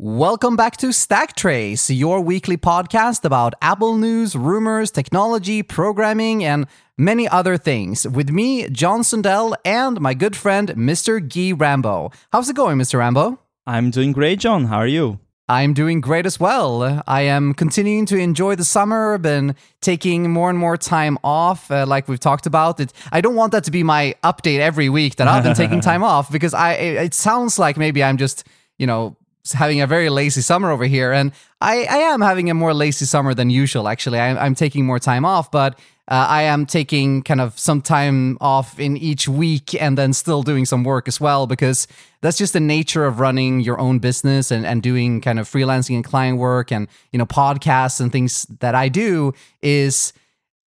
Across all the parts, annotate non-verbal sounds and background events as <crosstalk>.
Welcome back to Stack Trace, your weekly podcast about Apple news, rumors, technology, programming, and many other things. With me, John Sundell, and my good friend, Mr. Gui Rambo. How's it going, Mr. Rambo? I'm doing great, John. How are you? I'm doing great as well. I am continuing to enjoy the summer. I've been taking more and more time off, uh, like we've talked about. It. I don't want that to be my update every week that I've been taking <laughs> time off because I. It, it sounds like maybe I'm just, you know, having a very lazy summer over here, and I, I am having a more lazy summer than usual. Actually, I, I'm taking more time off, but uh, I am taking kind of some time off in each week and then still doing some work as well because that's just the nature of running your own business and, and doing kind of freelancing and client work and you know podcasts and things that I do is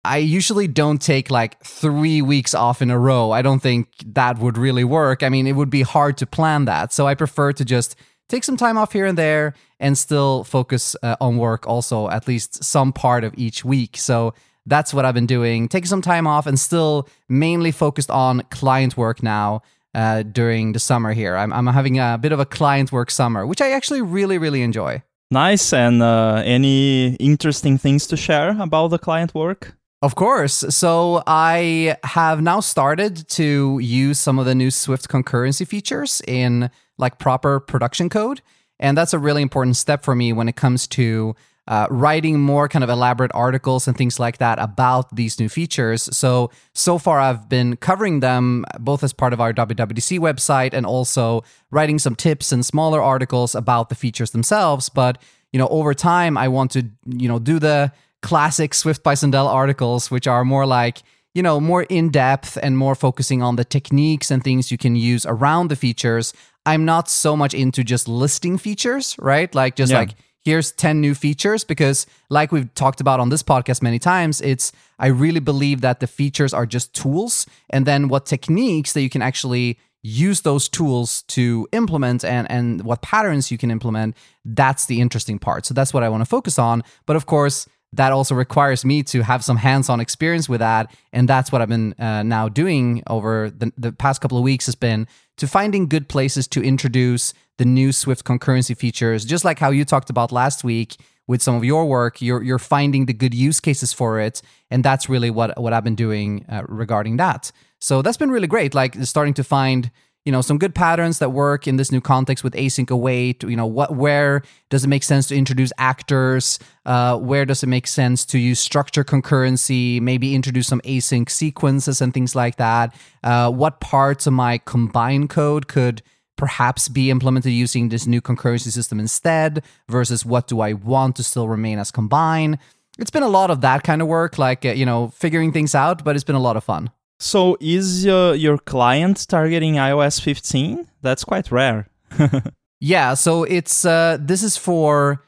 I usually don't take like three weeks off in a row. I don't think that would really work. I mean, it would be hard to plan that. So I prefer to just take some time off here and there and still focus uh, on work also at least some part of each week. So that's what I've been doing, taking some time off and still mainly focused on client work now uh, during the summer here. I'm, I'm having a bit of a client work summer, which I actually really, really enjoy. Nice. And uh, any interesting things to share about the client work? Of course. So I have now started to use some of the new Swift concurrency features in like proper production code. And that's a really important step for me when it comes to uh, writing more kind of elaborate articles and things like that about these new features. So, so far I've been covering them both as part of our WWDC website and also writing some tips and smaller articles about the features themselves. But, you know, over time, I want to, you know, do the classic Swift by Sundell articles, which are more like, you know, more in depth and more focusing on the techniques and things you can use around the features. I'm not so much into just listing features, right? Like, just yeah. like, here's 10 new features because like we've talked about on this podcast many times it's i really believe that the features are just tools and then what techniques that you can actually use those tools to implement and and what patterns you can implement that's the interesting part so that's what i want to focus on but of course that also requires me to have some hands-on experience with that and that's what i've been uh, now doing over the, the past couple of weeks has been to finding good places to introduce the new Swift concurrency features, just like how you talked about last week with some of your work, you're you're finding the good use cases for it, and that's really what what I've been doing uh, regarding that. So that's been really great. Like starting to find you know some good patterns that work in this new context with async await. You know what where does it make sense to introduce actors? Uh, where does it make sense to use structure concurrency? Maybe introduce some async sequences and things like that. Uh, what parts of my combine code could perhaps be implemented using this new concurrency system instead versus what do I want to still remain as combine. It's been a lot of that kind of work, like, uh, you know, figuring things out, but it's been a lot of fun. So, is uh, your client targeting iOS 15? That's quite rare. <laughs> yeah, so it's uh, this is for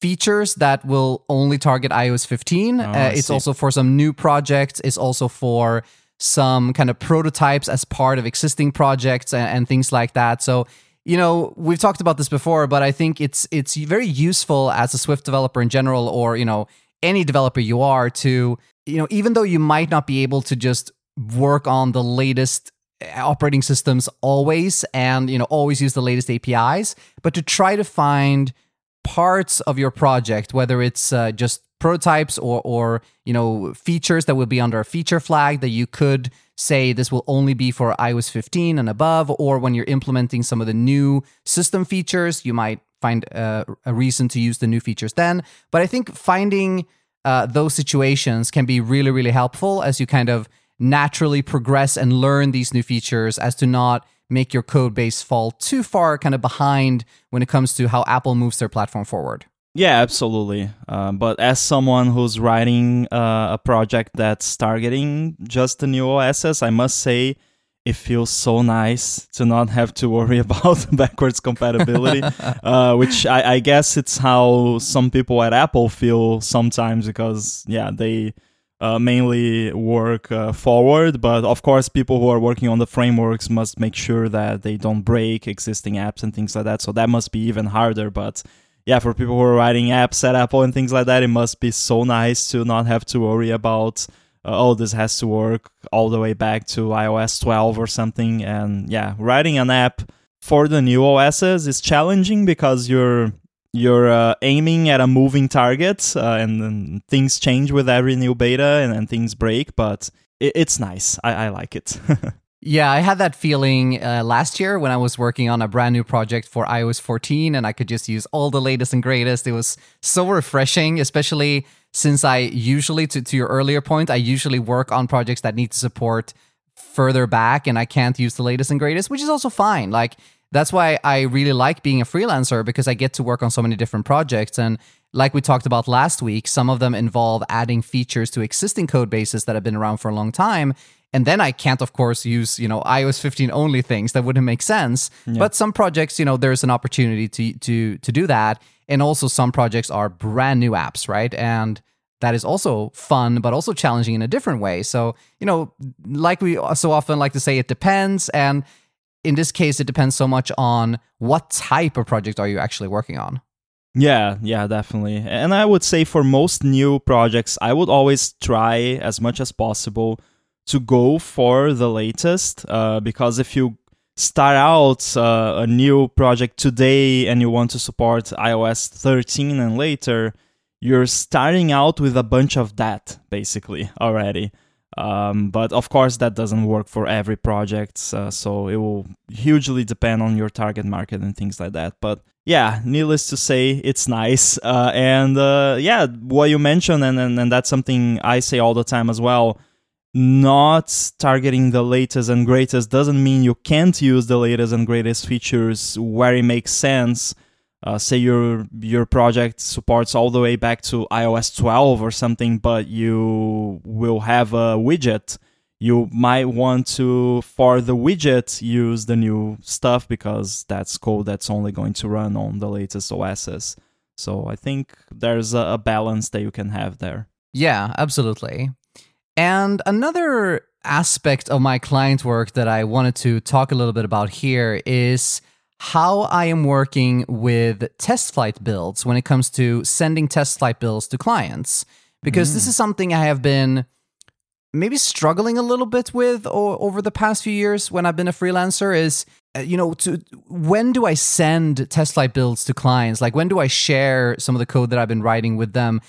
features that will only target iOS 15. Oh, uh, it's also for some new projects. It's also for some kind of prototypes as part of existing projects and, and things like that. So you know we've talked about this before but i think it's it's very useful as a swift developer in general or you know any developer you are to you know even though you might not be able to just work on the latest operating systems always and you know always use the latest apis but to try to find parts of your project whether it's uh, just prototypes or or you know features that will be under a feature flag that you could say this will only be for iOS 15 and above or when you're implementing some of the new system features you might find uh, a reason to use the new features then. But I think finding uh, those situations can be really really helpful as you kind of naturally progress and learn these new features as to not make your code base fall too far kind of behind when it comes to how Apple moves their platform forward. Yeah, absolutely. Uh, but as someone who's writing uh, a project that's targeting just the new OSs, I must say it feels so nice to not have to worry <laughs> about <laughs> backwards compatibility, <laughs> uh, which I, I, guess it's how some people at Apple feel sometimes because, yeah, they uh, mainly work uh, forward. But of course, people who are working on the frameworks must make sure that they don't break existing apps and things like that. So that must be even harder. But yeah, for people who are writing apps at Apple and things like that, it must be so nice to not have to worry about, uh, oh, this has to work all the way back to iOS 12 or something. And yeah, writing an app for the new OSs is challenging because you're you're uh, aiming at a moving target, uh, and, and, things change with every new beta, and, and things break. But it, it's nice. I, I like it. <laughs> Yeah, I had that feeling uh, last year when I was working on a brand new project for iOS 14 and I could just use all the latest and greatest. It was so refreshing, especially since I usually, to, to your earlier point, I usually work on projects that need to support further back and I can't use the latest and greatest, which is also fine. Like, that's why I really like being a freelancer because I get to work on so many different projects. And like we talked about last week, some of them involve adding features to existing code bases that have been around for a long time. And then I can't, of course, use, you know, iOS 15 only things. That wouldn't make sense. Yeah. But some projects, you know, there's an opportunity to to to do that. And also some projects are brand new apps, right? And that is also fun, but also challenging in a different way. So, you know, like we so often like to say, it depends. And in this case, it depends so much on what type of project are you actually working on. Yeah, yeah, definitely. And I would say for most new projects, I would always try as much as possible to go for the latest uh, because if you start out uh, a new project today and you want to support iOS 13 and later, you're starting out with a bunch of that basically already. Um, but of course, that doesn't work for every project, uh, so it will hugely depend on your target market and things like that. But yeah, needless to say, it's nice. <laughs> Uh, and uh, yeah, what you mentioned, and, and, and that's something I say all the time as well not targeting the latest and greatest doesn't mean you can't use the latest and greatest features where it makes sense. Uh, say your your project supports all the way back to iOS 12 or something, but you will have a widget. You might want to, for the widget, use the new stuff because that's code that's only going to run on the latest OSs. So I think there's a, a balance that you can have there. Yeah, absolutely. And another aspect of my client work that I wanted to talk a little bit about here is how I am working with test flight builds when it comes to sending test flight builds to clients. Because mm. this is something I have been maybe struggling a little bit with over the past few years when I've been a freelancer is uh, you know to when do I send test flight builds to clients like when do I share some of the code that I've been writing with them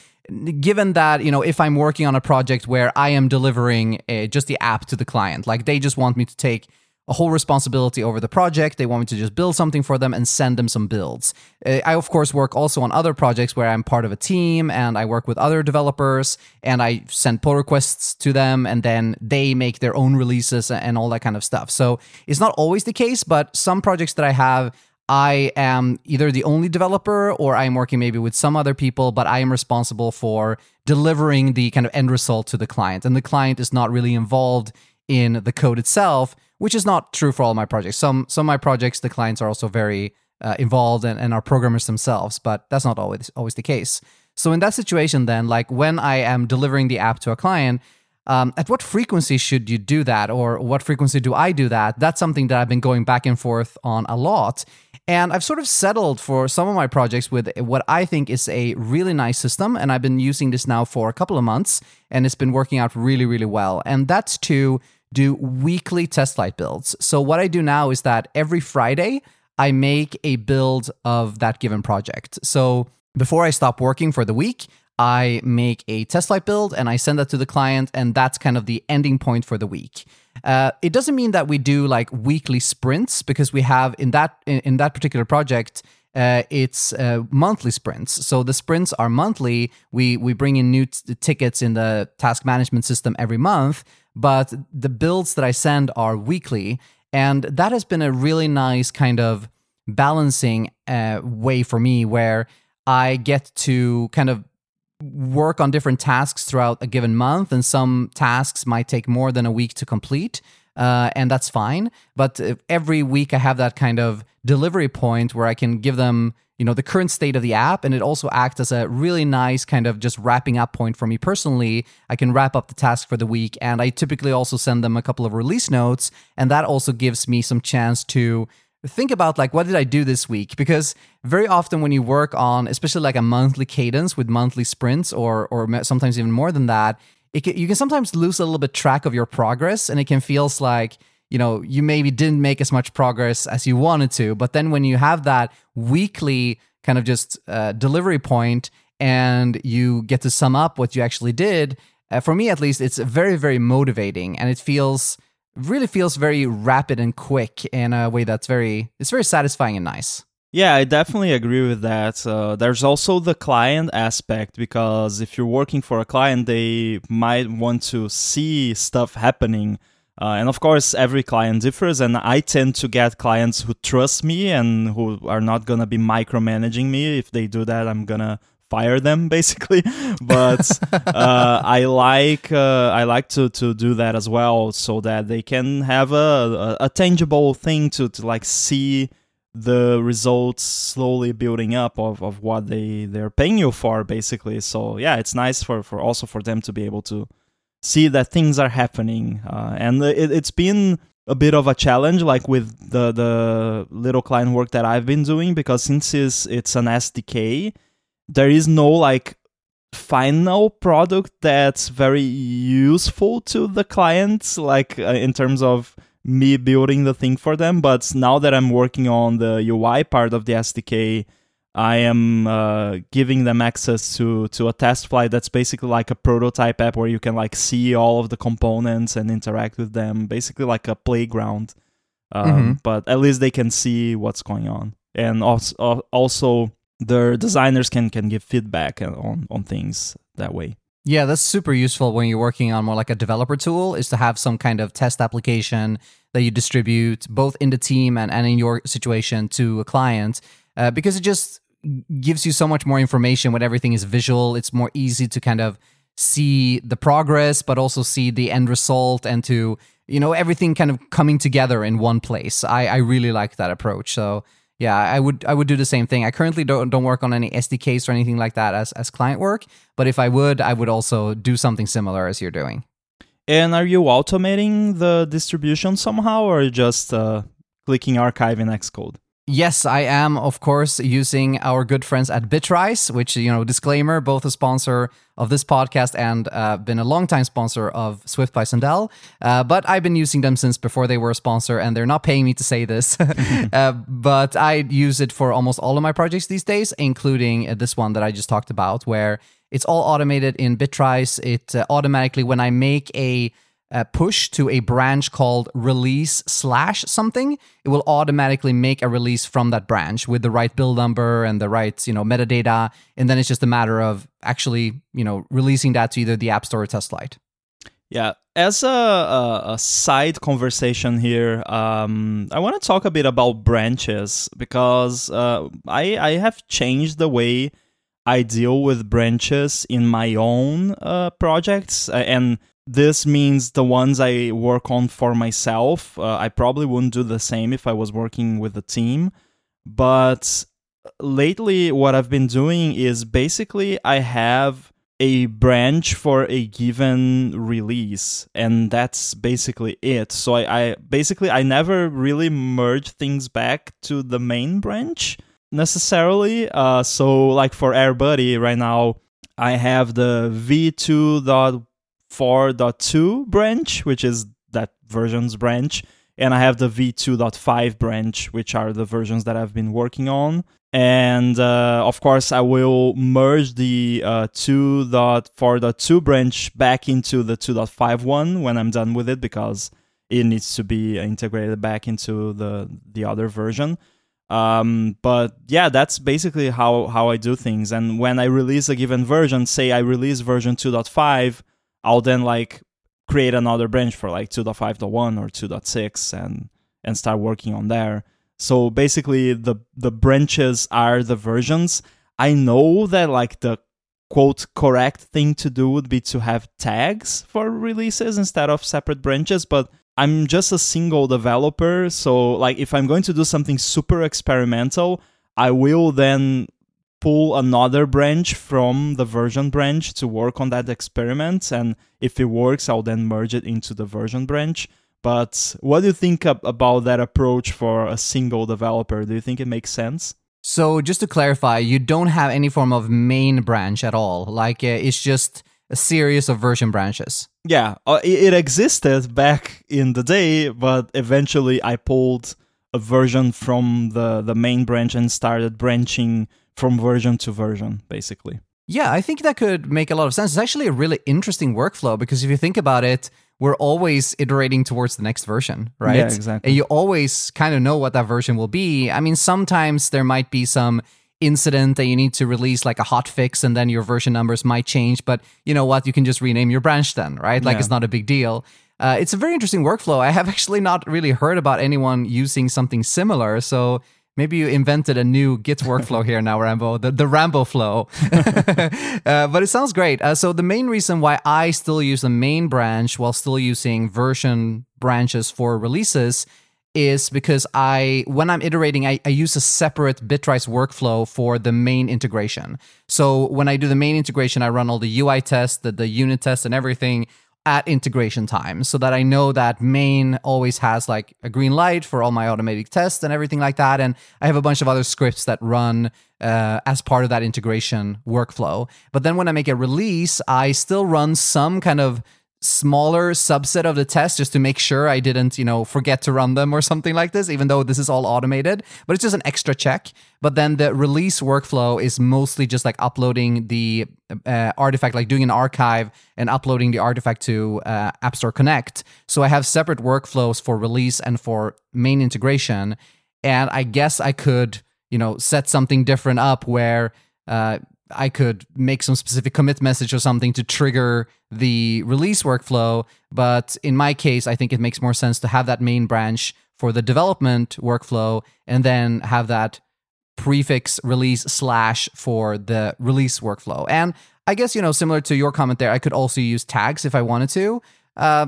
given that you know if i'm working on a project where i am delivering a, just the app to the client like they just want me to take a whole responsibility over the project. They want me to just build something for them and send them some builds. Uh, i of course work also on other projects where i'm part of a team and i work with other developers and i send pull requests to them and then they make their own releases and all that kind of stuff. So it's not always the case but some projects that i have I am either the only developer or I am working maybe with some other people, but I am responsible for delivering the kind of end result to the client. And the client is not really involved in the code itself, which is not true for all my projects. Some some of my projects, the clients are also very uh, involved and, and are programmers themselves, but that's not always always the case. So in that situation, then, like when I am delivering the app to a client, um, at what frequency should you do that, or what frequency do I do that? That's something that I've been going back and forth on a lot. And I've sort of settled for some of my projects with what I think is a really nice system. And I've been using this now for a couple of months, and it's been working out really, really well. And that's to do weekly test flight builds. So, what I do now is that every Friday, I make a build of that given project. So, before I stop working for the week, I make a test flight build and I send that to the client, and that's kind of the ending point for the week. Uh, it doesn't mean that we do like weekly sprints because we have in that in, in that particular project. Uh, it's uh, monthly sprints. So the sprints are monthly. We we bring in new t- tickets in the task management system every month, but the builds that I send are weekly, and that has been a really nice kind of balancing uh, way for me where I get to kind of work on different tasks throughout a given month, and some tasks might take more than a week to complete. Uh, and that's fine. But uh, every week I have that kind of delivery point where I can give them, you know, the current state of the app, and it also acts as a really nice kind of just wrapping up point for me personally. I can wrap up the task for the week, and I typically also send them a couple of release notes, and that also gives me some chance to think about like what did I do this week because very often when you work on especially like a monthly cadence with monthly sprints or or sometimes even more than that can, you can sometimes lose a little bit track of your progress and it can feels like you know you maybe didn't make as much progress as you wanted to but then when you have that weekly kind of just uh, delivery point and you get to sum up what you actually did, uh, for me at least, it's very, very motivating and it feels really feels very rapid and quick in a way that's very it's very satisfying and nice. Yeah, I definitely agree with that. Uh, there's also the client aspect because if you're working for a client, they might want to see stuff happening. Uh, and of course, every client differs, and I tend to get clients who trust me and who are not gonna be micromanaging me. If they do that, I'm gonna fire them <laughs> basically. but <laughs> uh, I like uh, I like to to do that as well, so that they can have a a, a tangible thing to to like see the results slowly building up of, of what they they're paying you for basically. So yeah it's nice for for also for them to be able to see that things are happening uh, and it, it's been a bit of a challenge like with the the little client work that i've been doing because since it's it's an sdk there is no like final product that's very useful to the clients like uh, in terms of me building the thing for them. But now that I'm working on the UI part of the SDK, I am uh, giving them access to to a test flight that's basically like a prototype app where you can like see all of the components and interact with them, basically like a playground. Um, mm-hmm. But at least they can see what's going on, and also also their designers can can give feedback on on things that way. Yeah, that's super useful when you're working on more like a developer tool is to have some kind of test application that you distribute both in the team and, and in your situation to a client uh, because it just gives you so much more information when everything is visual. It's more easy to kind of see the progress, but also see the end result and to, you know, everything kind of coming together in one place. I, I really like that approach. So yeah, I would I would do the same thing. I currently don't don't work on any SDKs or anything like that as as client work, but if I would, I would also do something similar as you're doing. And are you automating the distribution somehow, or just uh, clicking archive in Xcode? Yes, I am, of course, using our good friends at Bitrise, which, you know, disclaimer, both a sponsor of this podcast and uh, been a long-time sponsor of Swift by Sundell. Uh, but I've been using them since before they were a sponsor, and they're not paying me to say this. <laughs> uh, but I use it for almost all of my projects these days, including uh, this one that I just talked about, where it's all automated in Bitrise. It uh, automatically, when I make a uh, push to a branch called release slash something, it will automatically make a release from that branch with the right build number and the right, you know, metadata. And then it's just a matter of actually, you know, releasing that to either the App Store or TestFlight. Yeah. As a, a, a side conversation here, um, I want to talk a bit about branches because uh, I, I have changed the way I deal with branches in my own uh, projects. And this means the ones I work on for myself. Uh, I probably wouldn't do the same if I was working with a team. But lately, what I've been doing is basically I have a branch for a given release and that's basically it so I, I, basically i never really merge things back to the main branch necessarily uh, so like for airbuddy right now i have the v2. 4.2 branch, which is that version's branch, and I have the v2.5 branch, which are the versions that I've been working on. And uh, of course, I will merge the uh, 2.4.2 branch back into the 2.5 one when I'm done with it because it needs to be integrated back into the the other version. Um, but yeah, that's basically how how I do things. And when I release a given version, say I release version 2.5 I'll then like create another branch for like 2.5.1 or 2.6 and and start working on there. So basically the the branches are the versions. I know that like the quote correct thing to do would be to have tags for releases instead of separate branches, but I'm just a single developer, so like if I'm going to do something super experimental, I will then pull another branch from the version branch to work on that experiment. And if it works, I'll then merge it into the version branch. But what do you think about that approach for a single developer? Do you think it makes sense? So, just to clarify, you don't have any form of main branch at all. Like, uh, it's just a series of version branches. Yeah, uh, it existed back in the day, but eventually I pulled a version from the, the main branch and started branching from version to version, basically. Yeah, I think that could make a lot of sense. It's actually a really interesting workflow because if you think about it, we're always iterating towards the next version, right? Yeah, exactly. And you always kind of know what that version will be. I mean, sometimes there might be some incident that you need to release like a hot fix and then your version numbers might change, but you know what? You can just rename your branch then, right? Like Yeah. it's not a big deal. Uh, it's a very interesting workflow. I have <laughs> actually not really heard about anyone using something similar. So maybe you invented a new Git workflow here now, Rambo, the, the Rambo flow. <laughs> uh, but it sounds great. Uh, so the main reason why I still use the main branch while still using version branches for releases is because I, when I'm iterating, I, I use a separate Bitrise workflow for the main integration. So when I do the main integration, I run all the UI tests, the, the unit tests, and everything at integration time so that I know that main always has like a green light for all my automatic tests and everything like that. And I have a bunch of other scripts that run uh, as part of that integration workflow. But then when I make a release, I still run some kind of smaller subset of the test just to make sure I didn't, you know, forget to run them or something like this, even though this is all automated. But it's just an extra check. But then the release workflow is mostly just like uploading the uh, artifact, like doing an archive and uploading the artifact to uh, App Store Connect. So I have separate workflows for release and for main integration. And I guess I could, you know, set something different up where uh, I could make some specific commit message or something to trigger the release workflow. But in my case, I think it makes more sense to have that main branch for the development workflow and then have that prefix release slash for the release workflow. And I guess, you know, similar to your comment there, I could also use tags if I wanted to. Uh,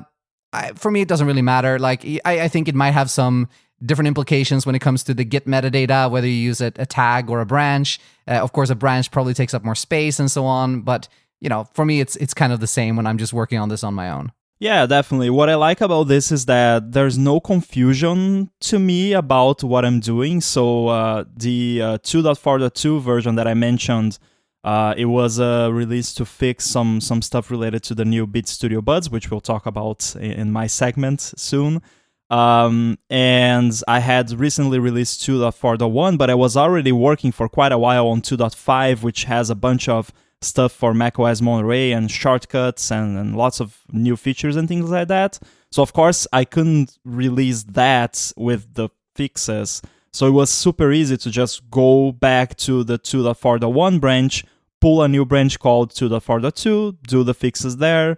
I, for me, it doesn't really matter. Like, I, I think it might have some different implications when it comes to the Git metadata, whether you use a, a tag or a branch. Uh, of course, a branch probably takes up more space and so on. But you know, for me, it's it's kind of the same when I'm just working on this on my own. Yeah, definitely. What I like about this is that there's no confusion to me about what I'm doing. So uh, the uh, 2.4.2 version that I mentioned, uh, it was uh, released to fix some some stuff related to the new Beats Studio Buds, which we'll talk about in, in my segment soon. Um, and I had recently released 2.4.1, but I was already working for quite a while on 2.5, which has a bunch of stuff for macOS Monterey and shortcuts and, and lots of new features and things like that. So of course I couldn't release that with the fixes. So it was super easy to just go back to the 2.4.1 branch, pull a new branch called 2.4.2, do the fixes there,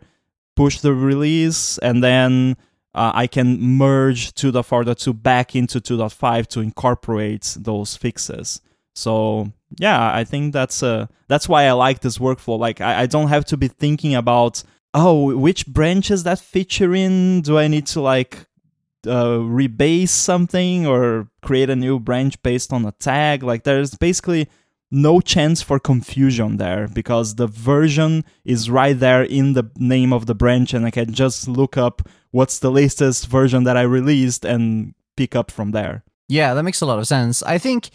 push the release, and then uh, I can merge 2.4.2 back into 2.5 to incorporate those fixes. So yeah, I think that's uh that's why I like this workflow. Like I, I don't have to be thinking about oh which branch is that feature in? Do I need to like uh, rebase something or create a new branch based on a tag? Like there's basically no chance for confusion there because the version is right there in the name of the branch and I can just look up what's the latest version that I released and pick up from there. Yeah, that makes a lot of sense. I think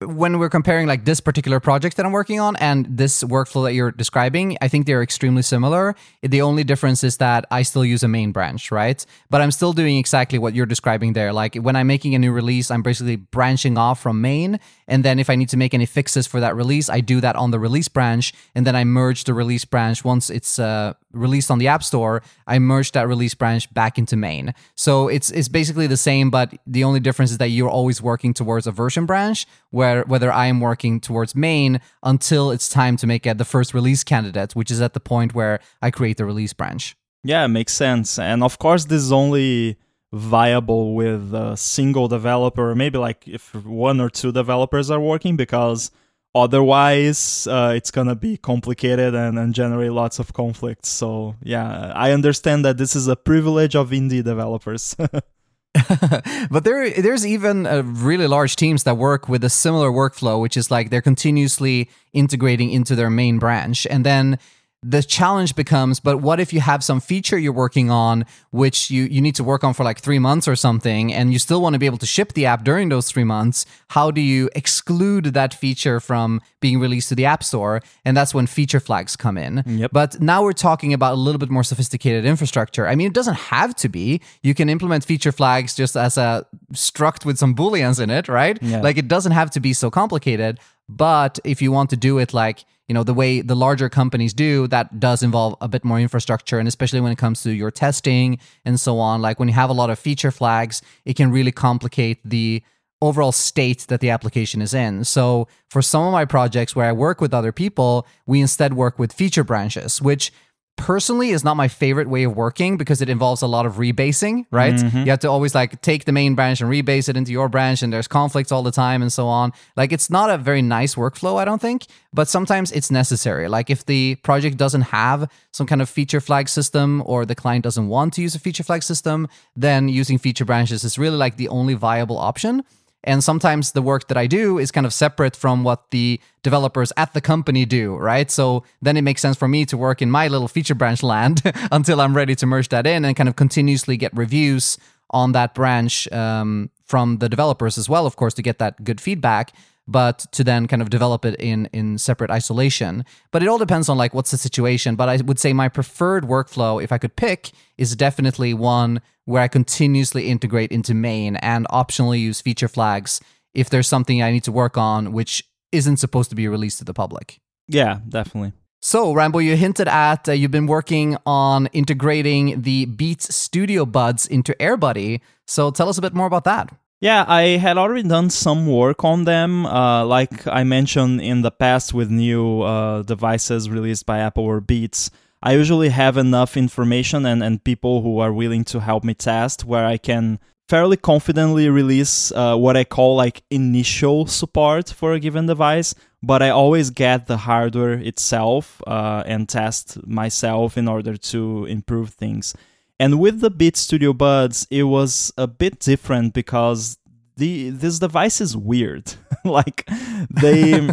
when we're comparing like this particular project that I'm working on and this workflow that you're describing, I think they're extremely similar. The only difference is that I still use a main branch, right? But I'm still doing exactly what you're describing there. Like when I'm making a new release, I'm basically branching off from main. And then if I need to make any fixes for that release, I do that on the release branch. And then I merge the release branch once it's uh, released on the App Store. I merge that release branch back into main. So it's it's basically the same, but the only difference is that you're always working towards a version branch, where whether I am working towards main until it's time to make a, the first release candidate, which is at the point where I create the release branch. Yeah, makes sense. And of course, this is only viable with a single developer, maybe like if one or two developers are working, because otherwise uh, it's gonna be complicated and, and generate lots of conflicts. So yeah, I understand that this is a privilege of indie developers. <laughs> but there there's even uh, really large teams that work with a similar workflow which is like they're continuously integrating into their main branch and then the challenge becomes but what if you have some feature you're working on which you, you need to work on for like three months or something and you still want to be able to ship the app during those three months how do you exclude that feature from being released to the app store? And that's when feature flags come in. Yep. but now we're talking about a little bit more sophisticated infrastructure. I mean it doesn't have to be. You can implement feature flags just as a struct with some booleans in it right? Yeah. like it doesn't have to be so complicated But if you want to do it like, you know, the way the larger companies do, that does involve a bit more infrastructure. And especially when it comes to your testing and so on, like when you have a lot of feature flags, it can really complicate the overall state that the application is in. So for some of my projects where I work with other people, we instead work with feature branches, which personally is not my favorite way of working because it involves a lot of rebasing, right? Mm-hmm. You have to always like take the main branch and rebase it into your branch and there's conflicts all the time and so on. Like it's not a very nice workflow, I don't think, but sometimes it's necessary. Like if the project doesn't have some kind of feature flag system or the client doesn't want to use a feature flag system, then using feature branches is really like the only viable option. And sometimes the work that I do is kind of separate from what the developers at the company do, right? So then it makes sense for me to work in my little feature branch land <laughs> until I'm ready to merge that in and kind of continuously get reviews on that branch um, from the developers as well, of course, to get that good feedback but to then kind of develop it in in separate isolation. But it all depends on like what's the situation. But I would say my preferred workflow, if I could pick, is definitely one where I continuously integrate into main and optionally use feature flags if there's something I need to work on which isn't supposed to be released to the public. Yeah, definitely. So, Rambo, you hinted at uh, you've been working on integrating the Beats Studio Buds into AirBuddy. So, tell us a bit more about that. Yeah, I had already done some work on them. Uh, like I mentioned in the past with new uh, devices released by Apple or Beats, I usually have enough information and, and people who are willing to help me test where I can fairly confidently release uh, what I call like initial support for a given device. But I always get the hardware itself uh, and test myself in order to improve things. And with the Beats Studio Buds, it was a bit different because the this device is weird. <laughs> like they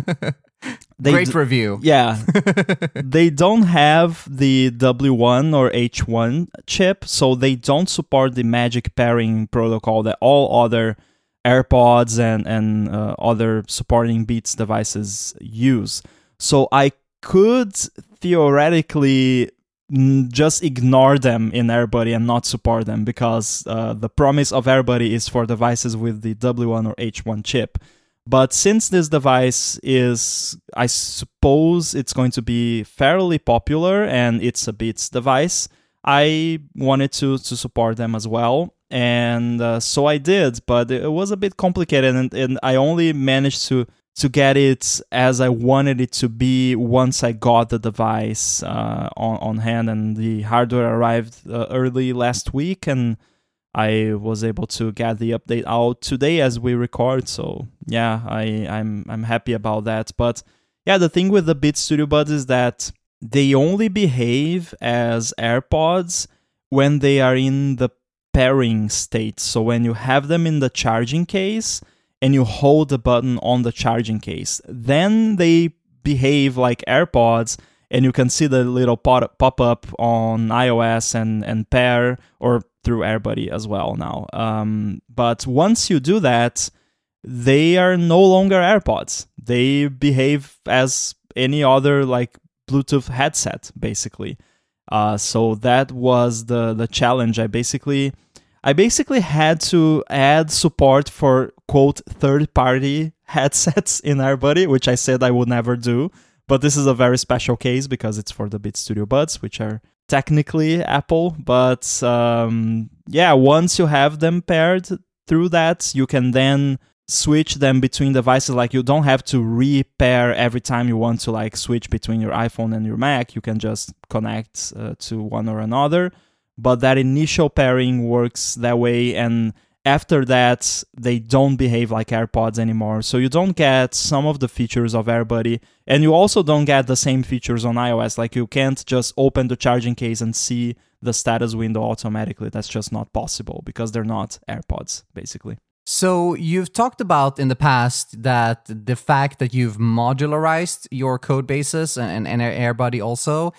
<laughs> they Great d- review. Yeah. <laughs> they don't have the W1 or H1 chip, so they don't support the magic pairing protocol that all other AirPods and and uh, other supporting Beats devices use. So I could theoretically just ignore them in AirBuddy and not support them because uh, the promise of AirBuddy is for devices with the W1 or H1 chip. But since this device is, I suppose it's going to be fairly popular and it's a Beats device, I wanted to to support them as well. And uh, so I did, but it was a bit complicated and, and I only managed to to get it as I wanted it to be once I got the device uh, on, on hand. And the hardware arrived uh, early last week, and I was able to get the update out today as we record. So yeah, I, I'm I'm happy about that. But yeah, the thing with the Beats Studio Buds is that they only behave as AirPods when they are in the pairing state. So when you have them in the charging case and you hold the button on the charging case. Then they behave like AirPods and you can see the little pop up on iOS and, and pair or through AirBuddy as well now. Um, but once you do that, they are no longer AirPods. They behave as any other like Bluetooth headset, basically. Uh, so that was the the challenge. I basically I basically had to add support for quote third party headsets in AirBuddy, which I said I would never do. But this is a very special case because it's for the Beats Studio Buds, which are technically Apple. But um, yeah, once you have them paired through that, you can then switch them between devices like you don't have to repair every time you want to like switch between your iphone and your mac you can just connect uh, to one or another but that initial pairing works that way and after that they don't behave like airpods anymore. So you don't get some of the features of airbuddy and you also don't get the same features on ios. Like you can't just open the charging case and see the status window automatically. That's just not possible because they're not airpods basically. So you've talked about in the past that the fact that you've modularized your code bases and, and airbuddy also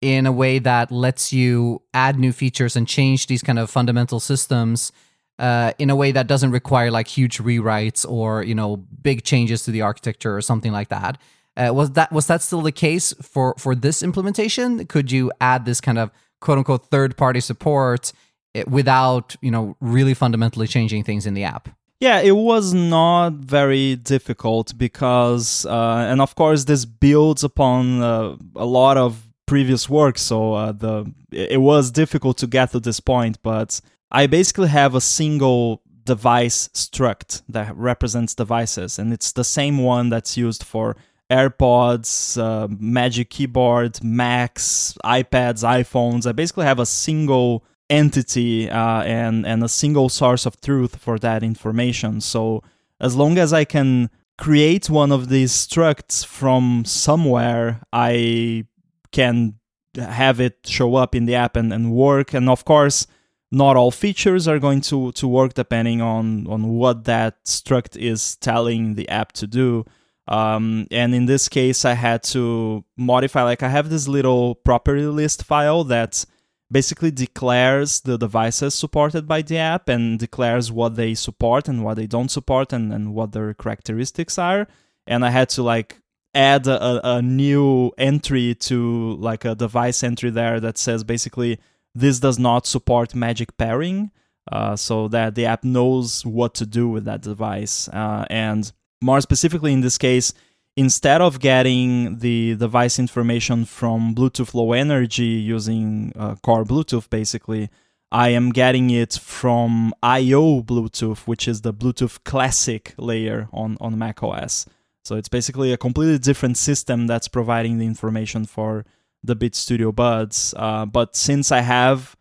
in a way that lets you add new features and change these kind of fundamental systems uh, in a way that doesn't require like huge rewrites or you know big changes to the architecture or something like that. Uh, was that was that still the case for for this implementation? Could you add this kind of quote unquote third party support eh, without you know really fundamentally changing things in the app? Yeah, it was not very difficult because, uh, and of course, this builds upon uh, a lot of previous work. So uh, the it was difficult to get to this point, but I basically have a single device struct that represents devices, and it's the same one that's used for AirPods, uh, Magic Keyboard, Macs, iPads, iPhones. I basically have a single entity uh, and and a single source of truth for that information. So as long as I can create one of these structs from somewhere, I can have it show up in the app and, and work. And of course, not all features are going to, to work depending on, on what that struct is telling the app to do. Um, and in this case, I had to modify, like, I have this little property list file that basically declares the devices supported by the app and declares what they support and what they don't support and, and what their characteristics are. And I had to, like, add a, a new entry to, like, a device entry there that says basically, this does not support magic pairing. Uh, so that the app knows what to do with that device. Uh, and more specifically, in this case, instead of getting the device information from Bluetooth Low Energy using uh, Core Bluetooth, basically, I am getting it from IO Bluetooth, which is the Bluetooth Classic layer on, on macOS. So it's basically a completely different system that's providing the information for the Beats Studio Buds. Uh, but since I have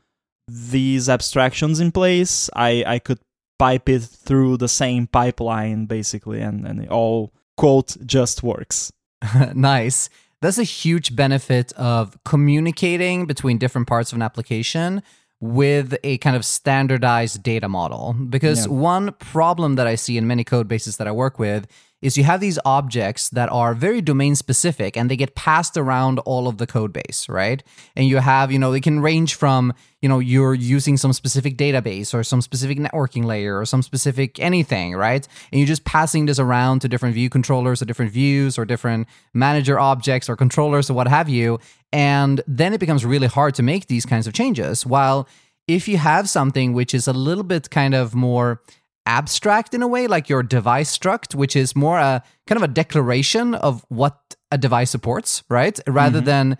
these abstractions in place, I, I could pipe it through the same pipeline basically and, and it all quote just works <laughs> nice that's a huge benefit of communicating between different parts of an application with a kind of standardized data model because yeah. one problem that i see in many code bases that i work with is you have these objects that are very domain specific and they get passed around all of the code base, right? And you have, you know, they can range from, you know, you're using some specific database or some specific networking layer or some specific anything, right? And you're just passing this around to different view controllers or different views or different manager objects or controllers or what have you. And then it becomes really hard to make these kinds of changes. While if you have something which is a little bit kind of more abstract in a way, like your device struct, which is more a kind of a declaration of what a device supports, right? Rather mm-hmm. than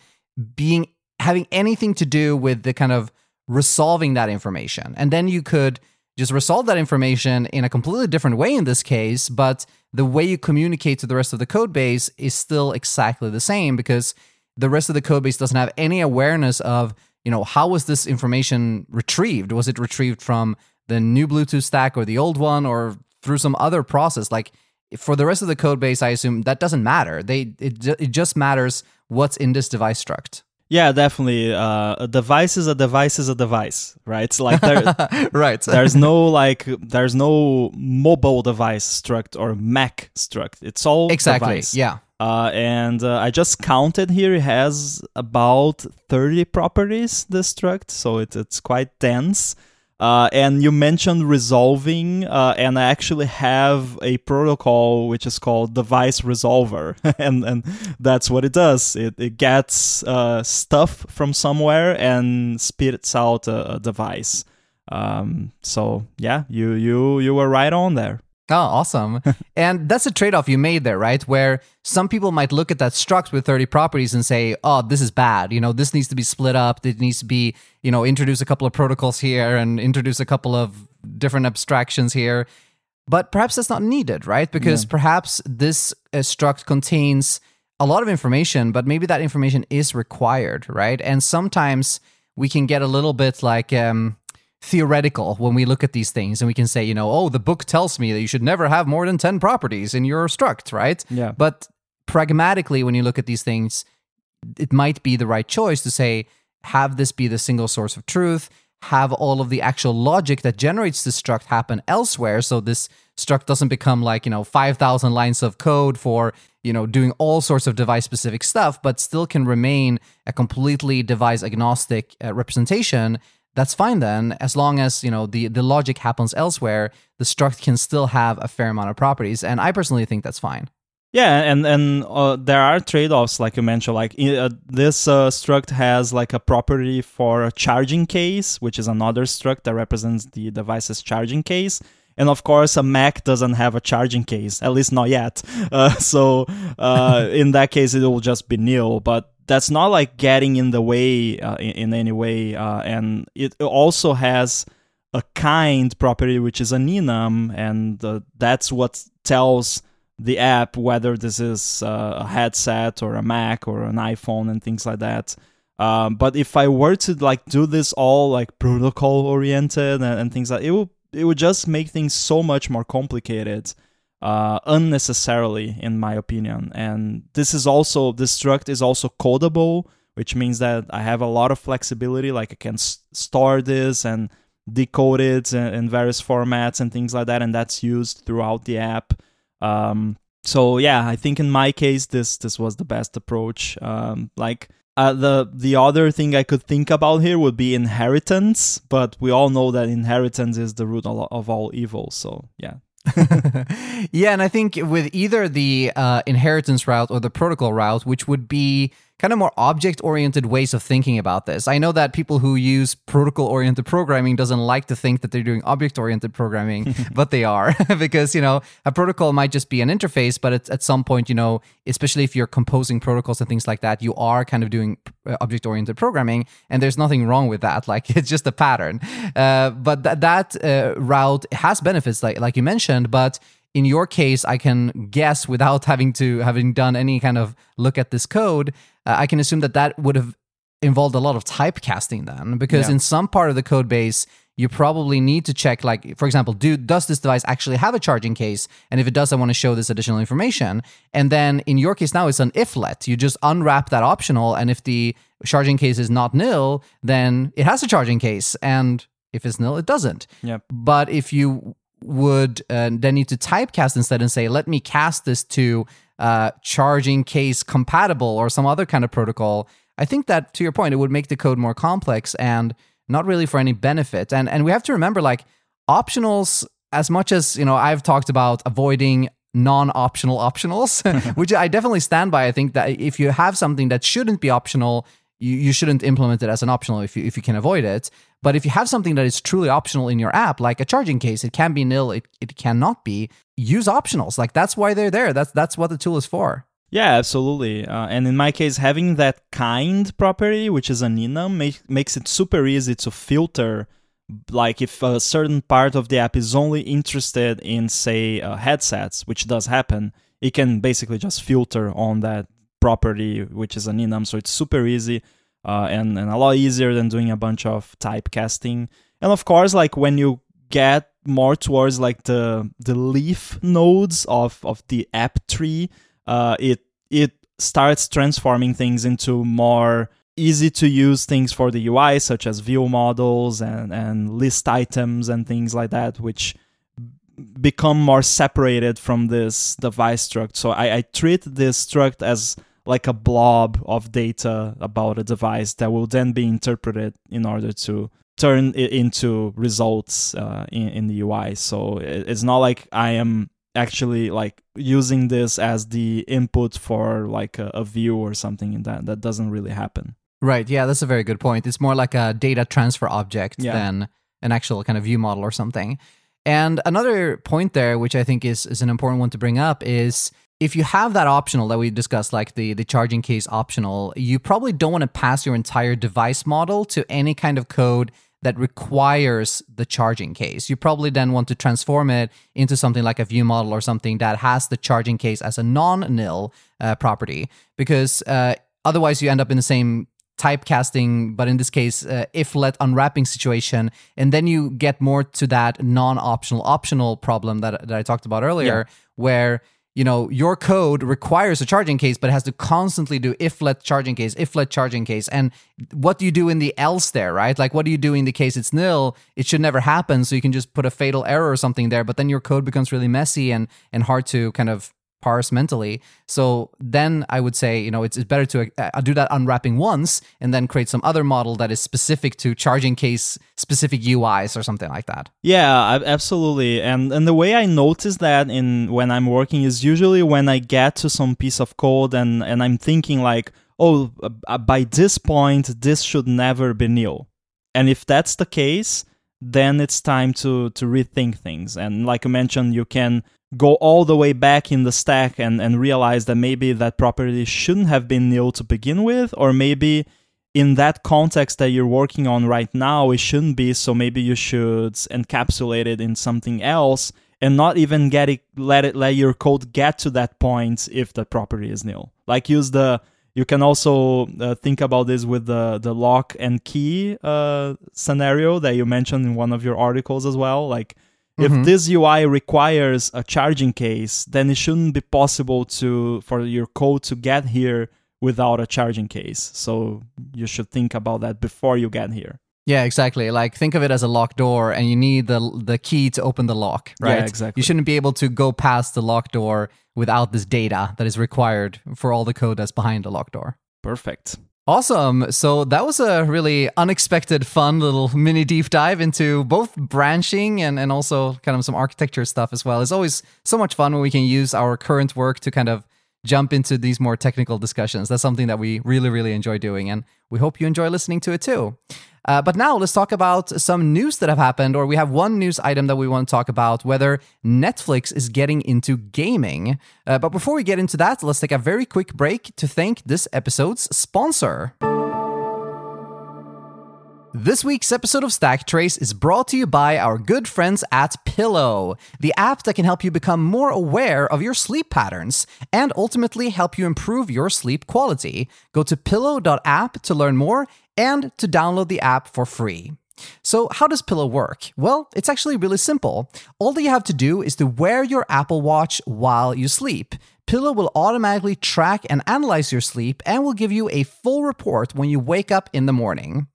being having anything to do with the kind of resolving that information. And then you could just resolve that information in a completely different way in this case, but the way you communicate to the rest of the code base is still exactly the same because the rest of the code base doesn't have any awareness of, you know, how was this information retrieved? Was it retrieved from the new Bluetooth stack or the old one or through some other process. Like for the rest of the code base, I assume that doesn't matter. They it, it just matters what's in this device struct. Yeah, definitely. Uh, a device is a device is a device, right? It's like there, <laughs> right. <laughs> there's no like there's no mobile device struct or Mac struct. It's all exactly device. yeah. Uh, and uh, I just counted here. It has about 30 properties. This struct, so it, it's quite dense. Uh, and you mentioned resolving, uh, and I actually have a protocol which is called Device Resolver, <laughs> and and that's what it does. It it gets uh, stuff from somewhere and spits out a, a device. Um, so yeah, you you you were right on there. Oh, awesome. <laughs> and that's a trade off you made there, right? Where some people might look at that struct with 30 properties and say, oh, this is bad. You know, this needs to be split up. It needs to be, you know, introduce a couple of protocols here and introduce a couple of different abstractions here. But perhaps that's not needed, right? Because yeah. perhaps this uh, struct contains a lot of information, but maybe that information is required, right? And sometimes we can get a little bit like, um, theoretical when we look at these things and we can say, you know, oh, the book tells me that you should never have more than 10 properties in your struct, right? Yeah. But pragmatically, when you look at these things, it might be the right choice to say, have this be the single source of truth, have all of the actual logic that generates this struct happen elsewhere. So this struct doesn't become like, you know, 5,000 lines of code for, you know, doing all sorts of device specific stuff, but still can remain a completely device agnostic uh, representation that's fine then as long as you know the the logic happens elsewhere the struct can still have a fair amount of properties and i personally think that's fine yeah and and uh, there are trade-offs like you mentioned like uh, this uh, struct has like a property for a charging case which is another struct that represents the device's charging case And of course, a Mac doesn't have a charging case, at least not yet. <laughs> Uh, so uh, <laughs> in that case, it will just be nil. But that's not like getting in the way uh, in, in, any way. Uh, and it also has a kind property, which is an enum, and uh, that's what tells the app whether this is uh, a headset or a Mac or an iPhone and things like that. Um, but if I were to like do this all like protocol oriented and, and things like it would it would just make things so much more complicated uh, unnecessarily in my opinion. And this is also this struct is also codable which means that i have a lot of flexibility like i can store this and decode it in, in, various formats and things like that and that's used throughout the app. Um, so yeah i think in my case this this was the best approach. Um, like uh, the the other thing I could think about here would be inheritance, but we all know that inheritance is the root of all evil. So yeah, <laughs> yeah, and I think with either the uh, inheritance route or the protocol route, which would be kind of more object oriented ways of thinking about this. I know that people who use protocol oriented programming doesn't like to think that they're doing object oriented programming, <laughs> but they are <laughs> because, you know, a protocol might just be an interface, but it's at some point, you know, especially if you're composing protocols and things like that, you are kind of doing uh, object oriented programming and there's nothing wrong with that. <laughs> Like it's just a pattern. Uh, but th- that uh, route has benefits like like you mentioned, but in your case, I can guess without having to having done any kind of look at this code uh, I can assume that that would have involved a lot of typecasting then, because yeah. in some part of the code base, you probably need to check, like, for example, do does this device actually have a charging case? And if it does, I want to show this additional information. And then in your case now, it's an if let. You just unwrap that optional, and if the charging case is not nil, then it has a charging case, and if it's nil, it doesn't. Yep. But if you would uh, then need to typecast instead and say, let me cast this to uh, charging case compatible or some other kind of protocol, I think that to your point, it would make the code more complex and not really for any benefit. And and we have to remember like optionals, as much as you know, I've talked about avoiding non-optional optionals, <laughs> which I definitely stand by. I think that if you have something that shouldn't be optional, you, you shouldn't implement it as an optional if you if you can avoid it. But if you have something that is truly optional in your app, like a charging case, it can be nil, it, it cannot be. Use optionals. Like that's why they're there. That's that's what the tool is for. Yeah, absolutely. Uh, and in my case, having that kind property, which is an enum, make, makes it super easy to filter. Like if a certain part of the app is only interested in, say, uh, headsets, which does happen, it can basically just filter on that property, which is an enum. So it's super easy uh, and, and a lot easier than doing a bunch of typecasting. And of course, like when you get more towards like the the leaf nodes of, of the app tree, uh, it it starts transforming things into more easy to use things for the UI, such as view models and, and list items and things like that, which become more separated from this device struct. So I, I treat this struct as like a blob of data about a device that will then be interpreted in order to turn it into results uh, in, in the UI. So it's not like I am actually like using this as the input for like a, a view or something in that that doesn't really happen right yeah that's a very good point it's more like a data transfer object yeah. than an actual kind of view model or something and another point there which i think is is an important one to bring up is if you have that optional that we discussed, like the, the charging case optional, you probably don't want to pass your entire device model to any kind of code that requires the charging case. You probably then want to transform it into something like a view model or something that has the charging case as a non nil uh, property, because uh, otherwise you end up in the same typecasting, but in this case, uh, if let unwrapping situation. And then you get more to that non optional optional problem that, that I talked about earlier, yeah. where you know, your code requires a charging case, but it has to constantly do if let charging case, if let charging case. And what do you do in the else there, right? Like, what do you do in the case it's nil? It should never happen. So you can just put a fatal error or something there, but then your code becomes really messy and, and hard to kind of parse mentally. So then I would say, you know, it's, it's better to uh, do that unwrapping once and then create some other model that is specific to charging case specific UIs or something like that. Yeah, absolutely. And and the way I notice that in when I'm working is usually when I get to some piece of code and and I'm thinking like, oh, uh, by this point this should never be nil. And if that's the case, then it's time to to rethink things. And like I mentioned, you can go all the way back in the stack and, and realize that maybe that property shouldn't have been nil to begin with, or maybe in that context that you're working on right now, it shouldn't be. So maybe you should encapsulate it in something else and not even get it, let it, let your code get to that point if the property is nil. Like use the, you can also uh, think about this with the, the lock and key uh, scenario that you mentioned in one of your articles as well. Like if mm-hmm. this UI requires a charging case, then it shouldn't be possible to for your code to get here without a charging case. So you should think about that before you get here. Yeah, exactly. Like think of it as a locked door and you need the the key to open the lock, right? Yeah, exactly. You shouldn't be able to go past the locked door without this data that is required for all the code that's behind the locked door. Perfect. Awesome. So that was a really unexpected, fun little mini deep dive into both branching and, and also kind of some architecture stuff as well. It's always so much fun when we can use our current work to kind of jump into these more technical discussions. That's something that we really, really enjoy doing. And we hope you enjoy listening to it too. Uh, but now let's talk about some news that have happened, or we have one news item that we want to talk about whether Netflix is getting into gaming. Uh, but before we get into that, let's take a very quick break to thank this episode's sponsor. This week's episode of Stack Trace is brought to you by our good friends at Pillow, the app that can help you become more aware of your sleep patterns and ultimately help you improve your sleep quality. Go to pillow.app to learn more and to download the app for free. So, how does Pillow work? Well, it's actually really simple. All that you have to do is to wear your Apple Watch while you sleep. Pillow will automatically track and analyze your sleep and will give you a full report when you wake up in the morning.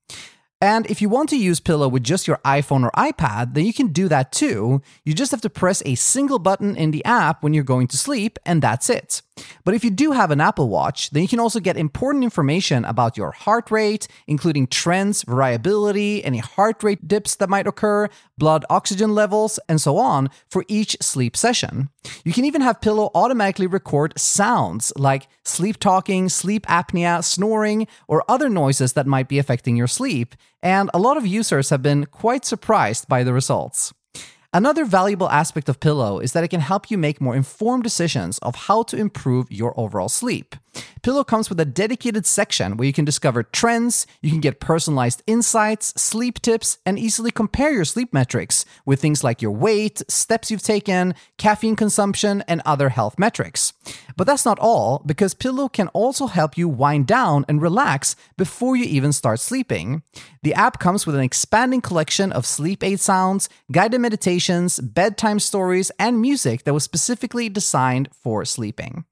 And if you want to use Pillow with just your iPhone or iPad, then you can do that too. You just have to press a single button in the app when you're going to sleep, and that's it. But if you do have an Apple Watch, then you can also get important information about your heart rate, including trends, variability, any heart rate dips that might occur, blood oxygen levels, and so on for each sleep session. You can even have Pillow automatically record sounds like sleep talking, sleep apnea, snoring, or other noises that might be affecting your sleep, and a lot of users have been quite surprised by the results. Another valuable aspect of Pillow is that it can help you make more informed decisions of how to improve your overall sleep. Pillow comes with a dedicated section where you can discover trends, you can get personalized insights, sleep tips, and easily compare your sleep metrics with things like your weight, steps you've taken, caffeine consumption, and other health metrics. But that's not all, because Pillow can also help you wind down and relax before you even start sleeping. The app comes with an expanding collection of sleep aid sounds, guided meditations, bedtime stories, and music that was specifically designed for sleeping.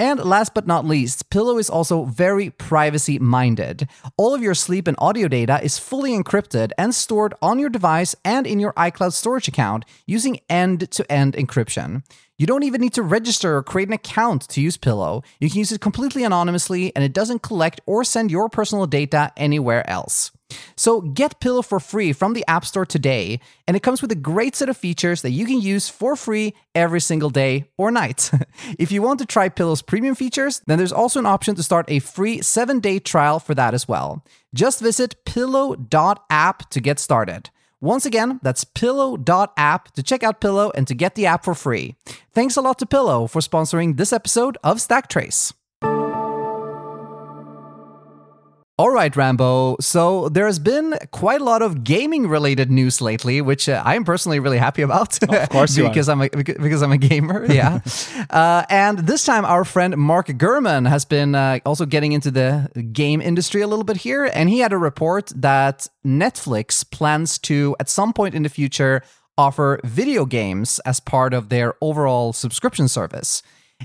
And last but not least, Pillow is also very privacy minded. All of your sleep and audio data is fully encrypted and stored on your device and in your iCloud storage account using end to end encryption. You don't even need to register or create an account to use Pillow. You can use it completely anonymously and it doesn't collect or send your personal data anywhere else. So get Pillow for free from the App Store today, and it comes with a great set of features that you can use for free every single day or night. <laughs> if you want to try Pillow's premium features, then there's also an option to start a free 7-day trial for that as well. Just visit pillow.app to get started. Once again, that's pillow.app to check out Pillow and to get the app for free. Thanks a lot to Pillow for sponsoring this episode of Stack Trace. All right, Rambo. So there has been quite a lot of gaming related news lately, which uh, I am personally really happy about. Of course, <laughs> because I'm a, because I'm a gamer. <laughs> Yeah, uh, and this time our friend Mark Gurman has been uh, also getting into the game industry a little bit here, and he had a report that Netflix plans to at some point in the future offer video games as part of their overall subscription service.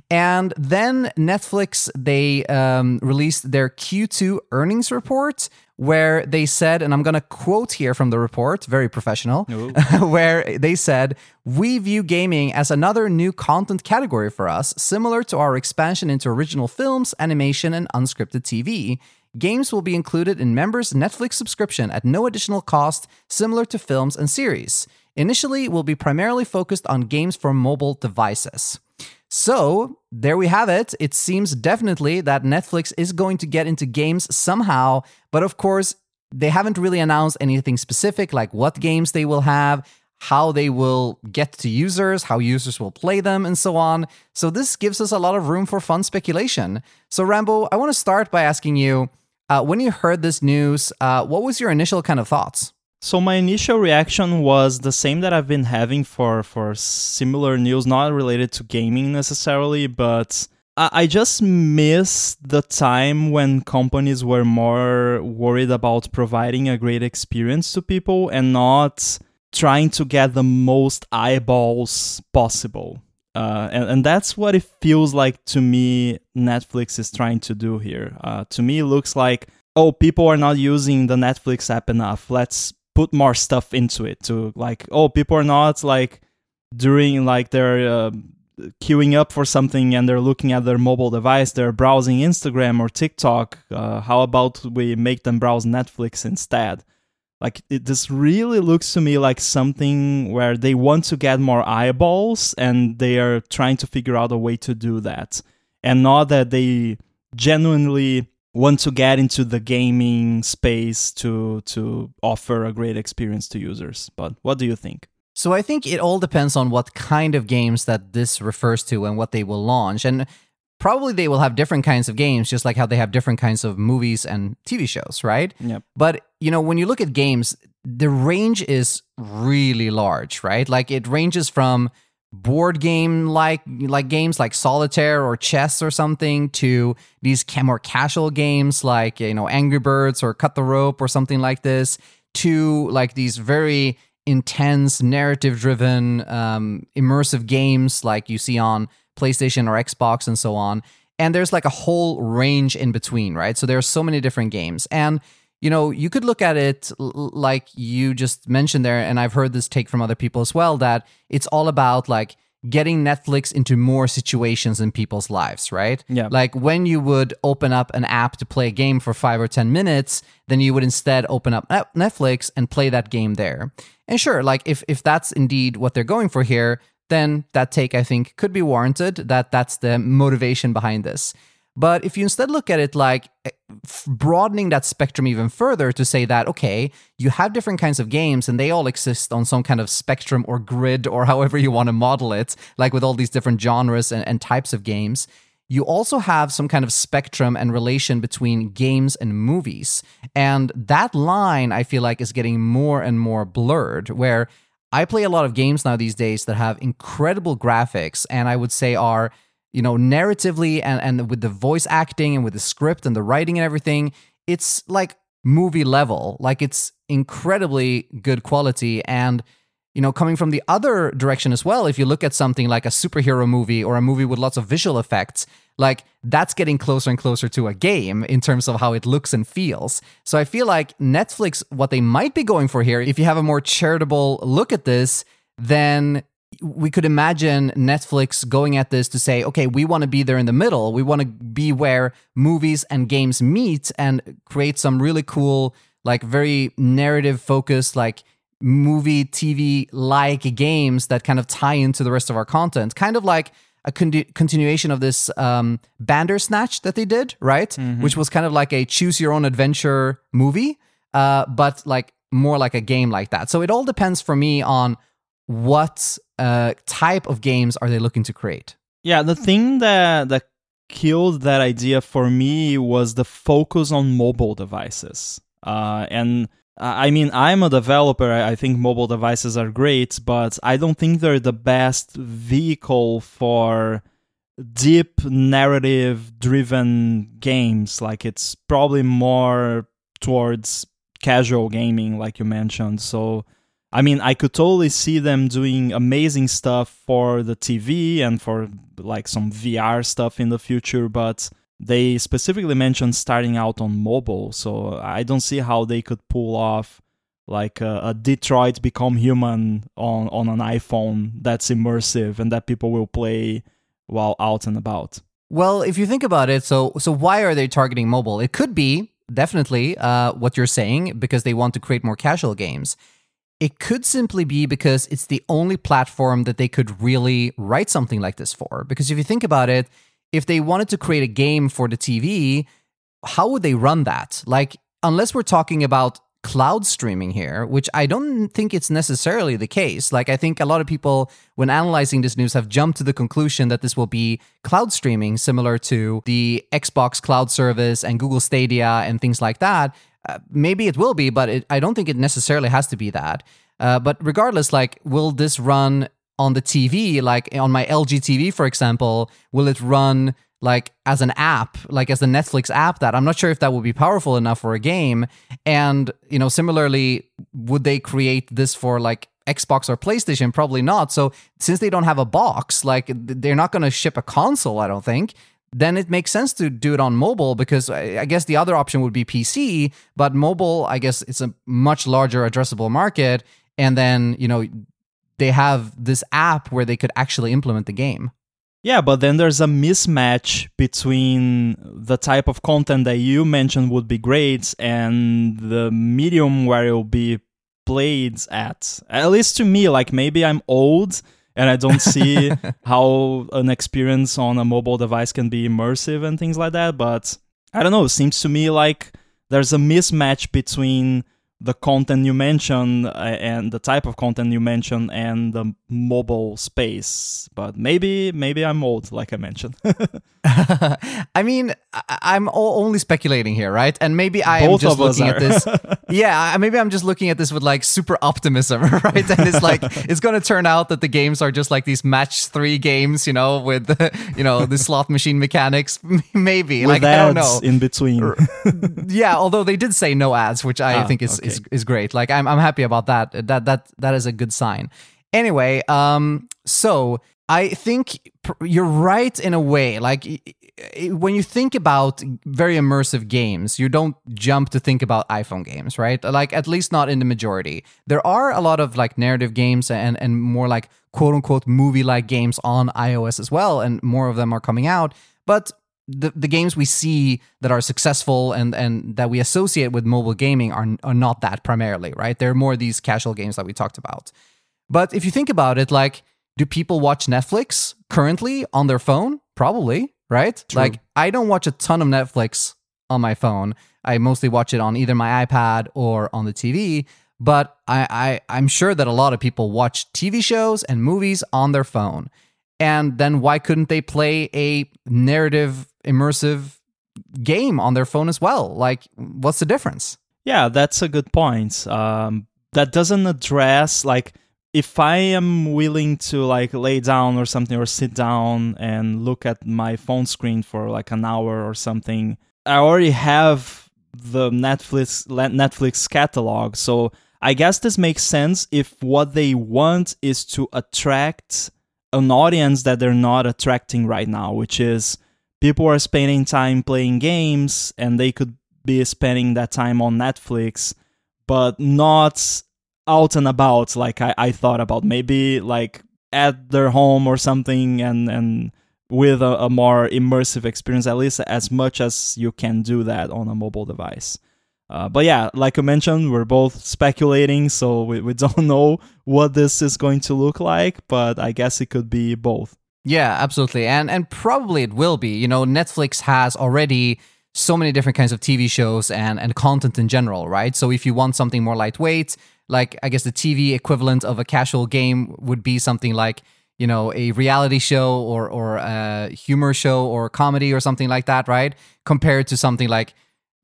And then Netflix, they um, released their Q2 earnings report where they said, and I'm going to quote here from the report, very professional, <laughs> where they said, We view gaming as another new content category for us, similar to our expansion into original films, animation, and unscripted TV. Games will be included in members' Netflix subscription at no additional cost, similar to films and series. Initially, we'll be primarily focused on games for mobile devices. So, there we have it. It seems definitely that Netflix is going to get into games somehow, but of course, they haven't really announced anything specific, like what games they will have, how they will get to users, how users will play them, and so on. So this gives us a lot of room for fun speculation. So Rambo, I want to start by asking you, uh, when you heard this news, uh, what was your initial kind of thoughts? So my initial reaction was the same that I've been having for for similar news, not related to gaming necessarily, but I just miss the time when companies were more worried about providing a great experience to people and not trying to get the most eyeballs possible. Uh, and, and that's what it feels like to me Netflix is trying to do here. Uh, to me, it looks like, oh, people are not using the Netflix app enough. Let's put more stuff into it to like, oh, people are not like during like their uh, queuing up for something and they're looking at their mobile device, they're browsing Instagram or TikTok. Uh, how about we make them browse Netflix instead? Like it, this really looks to me like something where they want to get more eyeballs and they are trying to figure out a way to do that, and not that they genuinely want to get into the gaming space to to offer a great experience to users. But what do you think? So I think it all depends on what kind of games that this refers to and what they will launch. And probably they will have different kinds of games, just like how they have different kinds of movies and TV shows, right? Yep. But, you know, when you look at games, the range is really large, right? Like it ranges from board game like like games like solitaire or chess or something to these more casual games like you know angry birds or cut the rope or something like this to like these very intense, narrative driven, um, immersive games like you see on PlayStation or Xbox and so on. And there's like a whole range in between, right? So there are so many different games. And, you know, you could look at it like you just mentioned there. And I've heard this take from other people as well that it's all about like, getting Netflix into more situations in people's lives, right? Yeah. Like when you would open up an app to play a game for five or 10 minutes, then you would instead open up Netflix and play that game there. And sure, like if, if that's indeed what they're going for here, then that take, I think, could be warranted, that that's the motivation behind this. But if you instead look at it like eh, broadening that spectrum even further to say that, okay, you have different kinds of games and they all exist on some kind of spectrum or grid or <laughs> however you want to model it, like with all these different genres and, and types of games. You also have some kind of spectrum and relation between games and movies. And that line, I feel like, is getting more and more blurred, where I play a lot of games now these days that have incredible graphics and I would say are you know, narratively and, and with the voice acting and with the script and the writing and everything, it's like movie level. Like it's incredibly good quality. And, you know, coming from the other direction as well, if you look at something like a superhero movie or a movie with lots of visual effects, like that's getting closer and closer to a game in terms of how it looks and feels. So I feel like Netflix, what they might be going for here, if you have a more charitable look at this, then we could imagine Netflix going at this to say, okay, we want to be there in the middle. We want to be where movies and games meet and create some really cool, like very narrative focused, like movie, TV like games that kind of tie into the rest of our content. Kind of like a con- continuation of this um, Bandersnatch that they did, right? Mm-hmm. Which was kind of like a choose your own adventure movie, uh, but like more like a game like that. So it all depends for me on what uh, type of games are they looking to create? Yeah, the thing that that killed that idea for me was the focus on mobile devices. Uh, and I mean, I'm a developer. I think mobile devices are great, but I don't think they're the best vehicle for deep narrative driven games. Like, it's probably more towards casual gaming, like you mentioned. So, I mean, I could totally see them doing amazing stuff for the TV and for like some VR stuff in the future, but they specifically mentioned starting out on mobile, so I don't see how they could pull off like a, a Detroit Become Human on on an iPhone that's immersive and that people will play while out and about. Well, if you think about it, so so why are they targeting mobile? It could be definitely uh, what you're saying because they want to create more casual games. It could simply be because it's the only platform that they could really write something like this for. Because if you think about it, if they wanted to create a game for the TV, how would they run that? Like, unless we're talking about cloud streaming here, which I don't think it's necessarily the case. Like, I think a lot of people, when analyzing this news, have jumped to the conclusion that this will be cloud streaming, similar to the Xbox cloud service and Google Stadia and things like that. Uh, maybe it will be, but it, I don't think it necessarily has to be that. Uh, but regardless, like, will this run on the TV, like on my LG TV, for example? Will it run like as an app, like as the Netflix app that I'm not sure if that would be powerful enough for a game. And, you know, similarly, would they create this for like Xbox or PlayStation? Probably not. So since they don't have a box, like they're not going to ship a console, I don't think. Then it makes sense to do it on mobile because I guess the other option would be PC, but mobile, I guess it's a much larger addressable market. And then, you know, they have this app where they could actually implement the game. Yeah, but then there's a mismatch between the type of content that you mentioned would be great and the medium where it'll be played at. At least to me, like maybe I'm old and I don't see <laughs> how an experience on a mobile device can be immersive and things like that. But I don't know, it seems to me like there's a mismatch between the content you mentioned uh, and the type of content you mentioned and the mobile space. But maybe maybe i'm old like i mentioned. <laughs> I mean i'm only speculating here right? And maybe i am just looking at this <laughs> yeah maybe i'm just looking at this with like super optimism <laughs> right? And it's like it's going to turn out that the games are just like these match three games you know with you know the slot machine mechanics. Maybe with like i don't know. in between. Yeah although they did say no ads which i ah, think is okay. Is, is great. Like I'm I'm happy about that. That that that is a good sign. Anyway, um, so I think you're right in a way. Like when you think about very immersive games, you don't jump to think about iPhone games, right? Like at least not in the majority. There are a lot of like narrative games and and more like quote unquote movie like games on iOS as well, and more of them are coming out. But the, the games we see that are successful and, and that we associate with mobile gaming are, are not that primarily, right? They're more these casual games that we talked about. But if you think about it, like, do people watch Netflix currently on their phone? Probably, right? True. Like, I don't watch a ton of Netflix on my phone. I mostly watch it on either my iPad or on the TV. But I, I, I'm sure that a lot of people watch TV shows and movies on their phone. And then why couldn't they play a narrative immersive game on their phone as well. Like, what's the difference? Yeah, that's a good point. Um, that doesn't address like if I am willing to like lay down or something or sit down and look at my phone screen for like an hour or something, I already have the Netflix Netflix catalog. So I guess this makes sense if what they want is to attract an audience that they're not attracting right now, which is people are spending time playing games and they could be spending that time on Netflix, but not out and about like I, I thought about. Maybe like at their home or something and, and with a, a more immersive experience, at least as much as you can do that on a mobile device. Uh, but yeah, like I mentioned, we're both speculating, so we, we <laughs> don't know what this is going to look like, but I guess it could be both. Yeah, absolutely. And and probably it will be. You know, Netflix has already so many different kinds of TV shows and and content in general, right? So if you want something more lightweight, like I guess the TV equivalent of a casual game would be something like you know a reality show or or a humor show or comedy or something like that, right? Compared to something like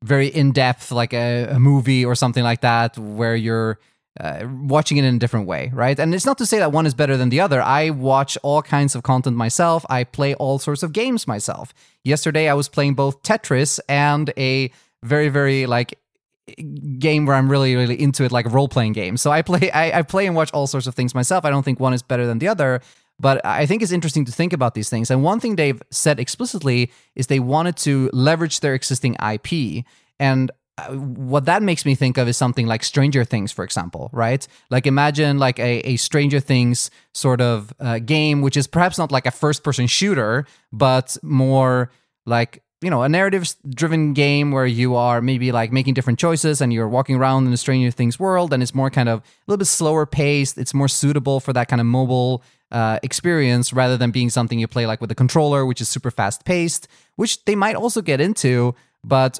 very in depth, like a, a movie or something like that, where you're uh, watching it in a different way, right? And it's not to say that one is better than the other. I watch all kinds of content myself. I play all sorts of games myself. Yesterday, I was playing both Tetris and a very, very like game where I'm really, really into it, like role playing game. So I play, <laughs> I, I play and watch all sorts of things myself. I don't think one is better than the other. But I think it's interesting to think about these things. And one thing they've said explicitly is they wanted to leverage their existing IP. And what that makes me think of is something like Stranger Things, for example, right? Like imagine like a, a Stranger Things sort of uh, game, which is perhaps not like a first person shooter, but more like you know a narrative driven game where you are maybe like making different choices and you're walking around in a stranger things world and it's more kind of a little bit slower paced it's more suitable for that kind of mobile uh, experience rather than being something you play like with a controller which is super fast paced which they might also get into but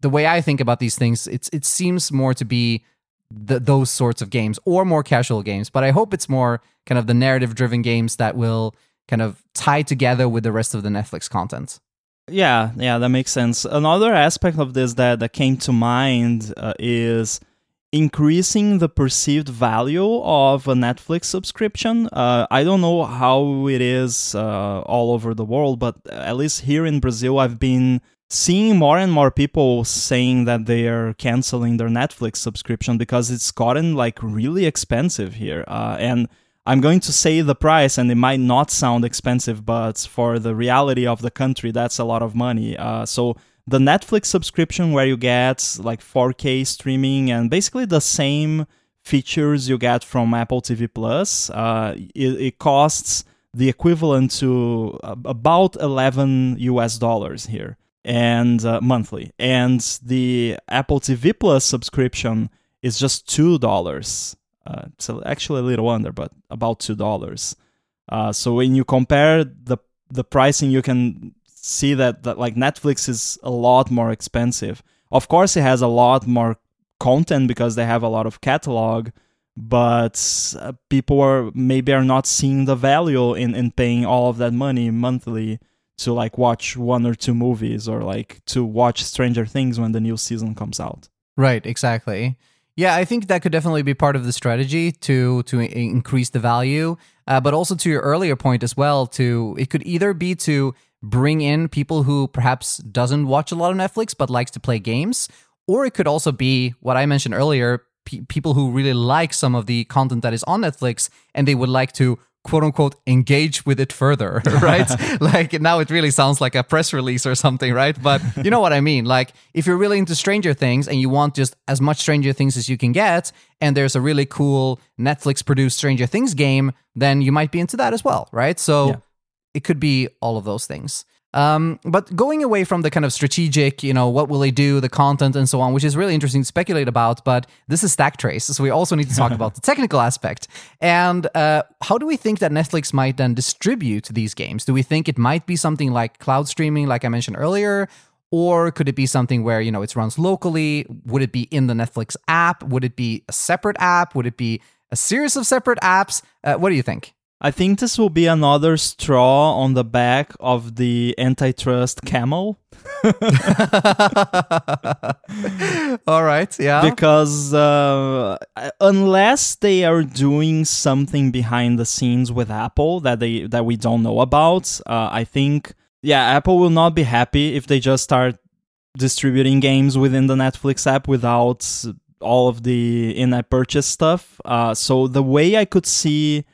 the way I think about these things, it's it seems more to be the, those sorts of games or more casual games. But I hope it's more kind of the narrative driven games that will kind of tie together with the rest of the Netflix content. Yeah, yeah, that makes sense. Another aspect of this that, that came to mind uh, is increasing the perceived value of a Netflix subscription. Uh, I don't know how it is uh, all over the world, but at least here in Brazil, I've been seeing more and more people saying that they are canceling their Netflix subscription because it's gotten like really expensive here. Uh, and I'm going to say the price, and it might not sound expensive, but for the reality of the country, that's a lot of money. Uh, so the Netflix subscription, where you get like 4K streaming and basically the same features you get from Apple TV Plus, uh, it, it costs the equivalent to about 11 US dollars here and uh, monthly. And the Apple TV Plus subscription is just two dollars. Uh, so actually a little under, but about two dollars. Uh, so when you compare the the pricing, you can see that, that like Netflix is a lot more expensive. Of course, it has a lot more content because they have a lot of catalog, but uh, people are maybe are not seeing the value in, in paying all of that money monthly to like watch one or two movies or like to watch Stranger Things when the new season comes out. Right, exactly. Yeah, I think that could definitely be part of the strategy to to increase the value, uh, but also to your earlier point as well. To it could either be to bring in people who perhaps doesn't watch a lot of Netflix but likes to play games, or it could also be what I mentioned earlier: pe- people who really like some of the content that is on Netflix and they would like to quote unquote engage with it further, <laughs> right? <laughs> like now it really sounds like a press release or something, right? But you know what I mean? Like if you're really into Stranger Things and you want just as much Stranger Things as you can get, and there's a really cool Netflix produced Stranger Things game, then you might be into that as well, right? So yeah. it could be all of those things. Um, but going away from the kind of strategic, you know, what will they do, the content and so on, which is really interesting to speculate about, but this is Stacktrace. So we also need to talk about the <laughs> technical aspect. And uh, how do we think that Netflix might then distribute these games? Do we think it might be something like cloud streaming, like I mentioned earlier? Or could it be something where, you know, it runs locally? Would it be in the Netflix app? Would it be a separate app? Would it be a series of separate apps? Uh, what do you think? I think this will be another straw on the back of the antitrust camel. <laughs> All right, yeah. Because uh, unless they are doing something behind the scenes with Apple that they that we don't know about, uh, I think yeah, Apple will not be happy if they just start distributing games within the Netflix app without all of the in-app purchase stuff. Uh, so the way I could see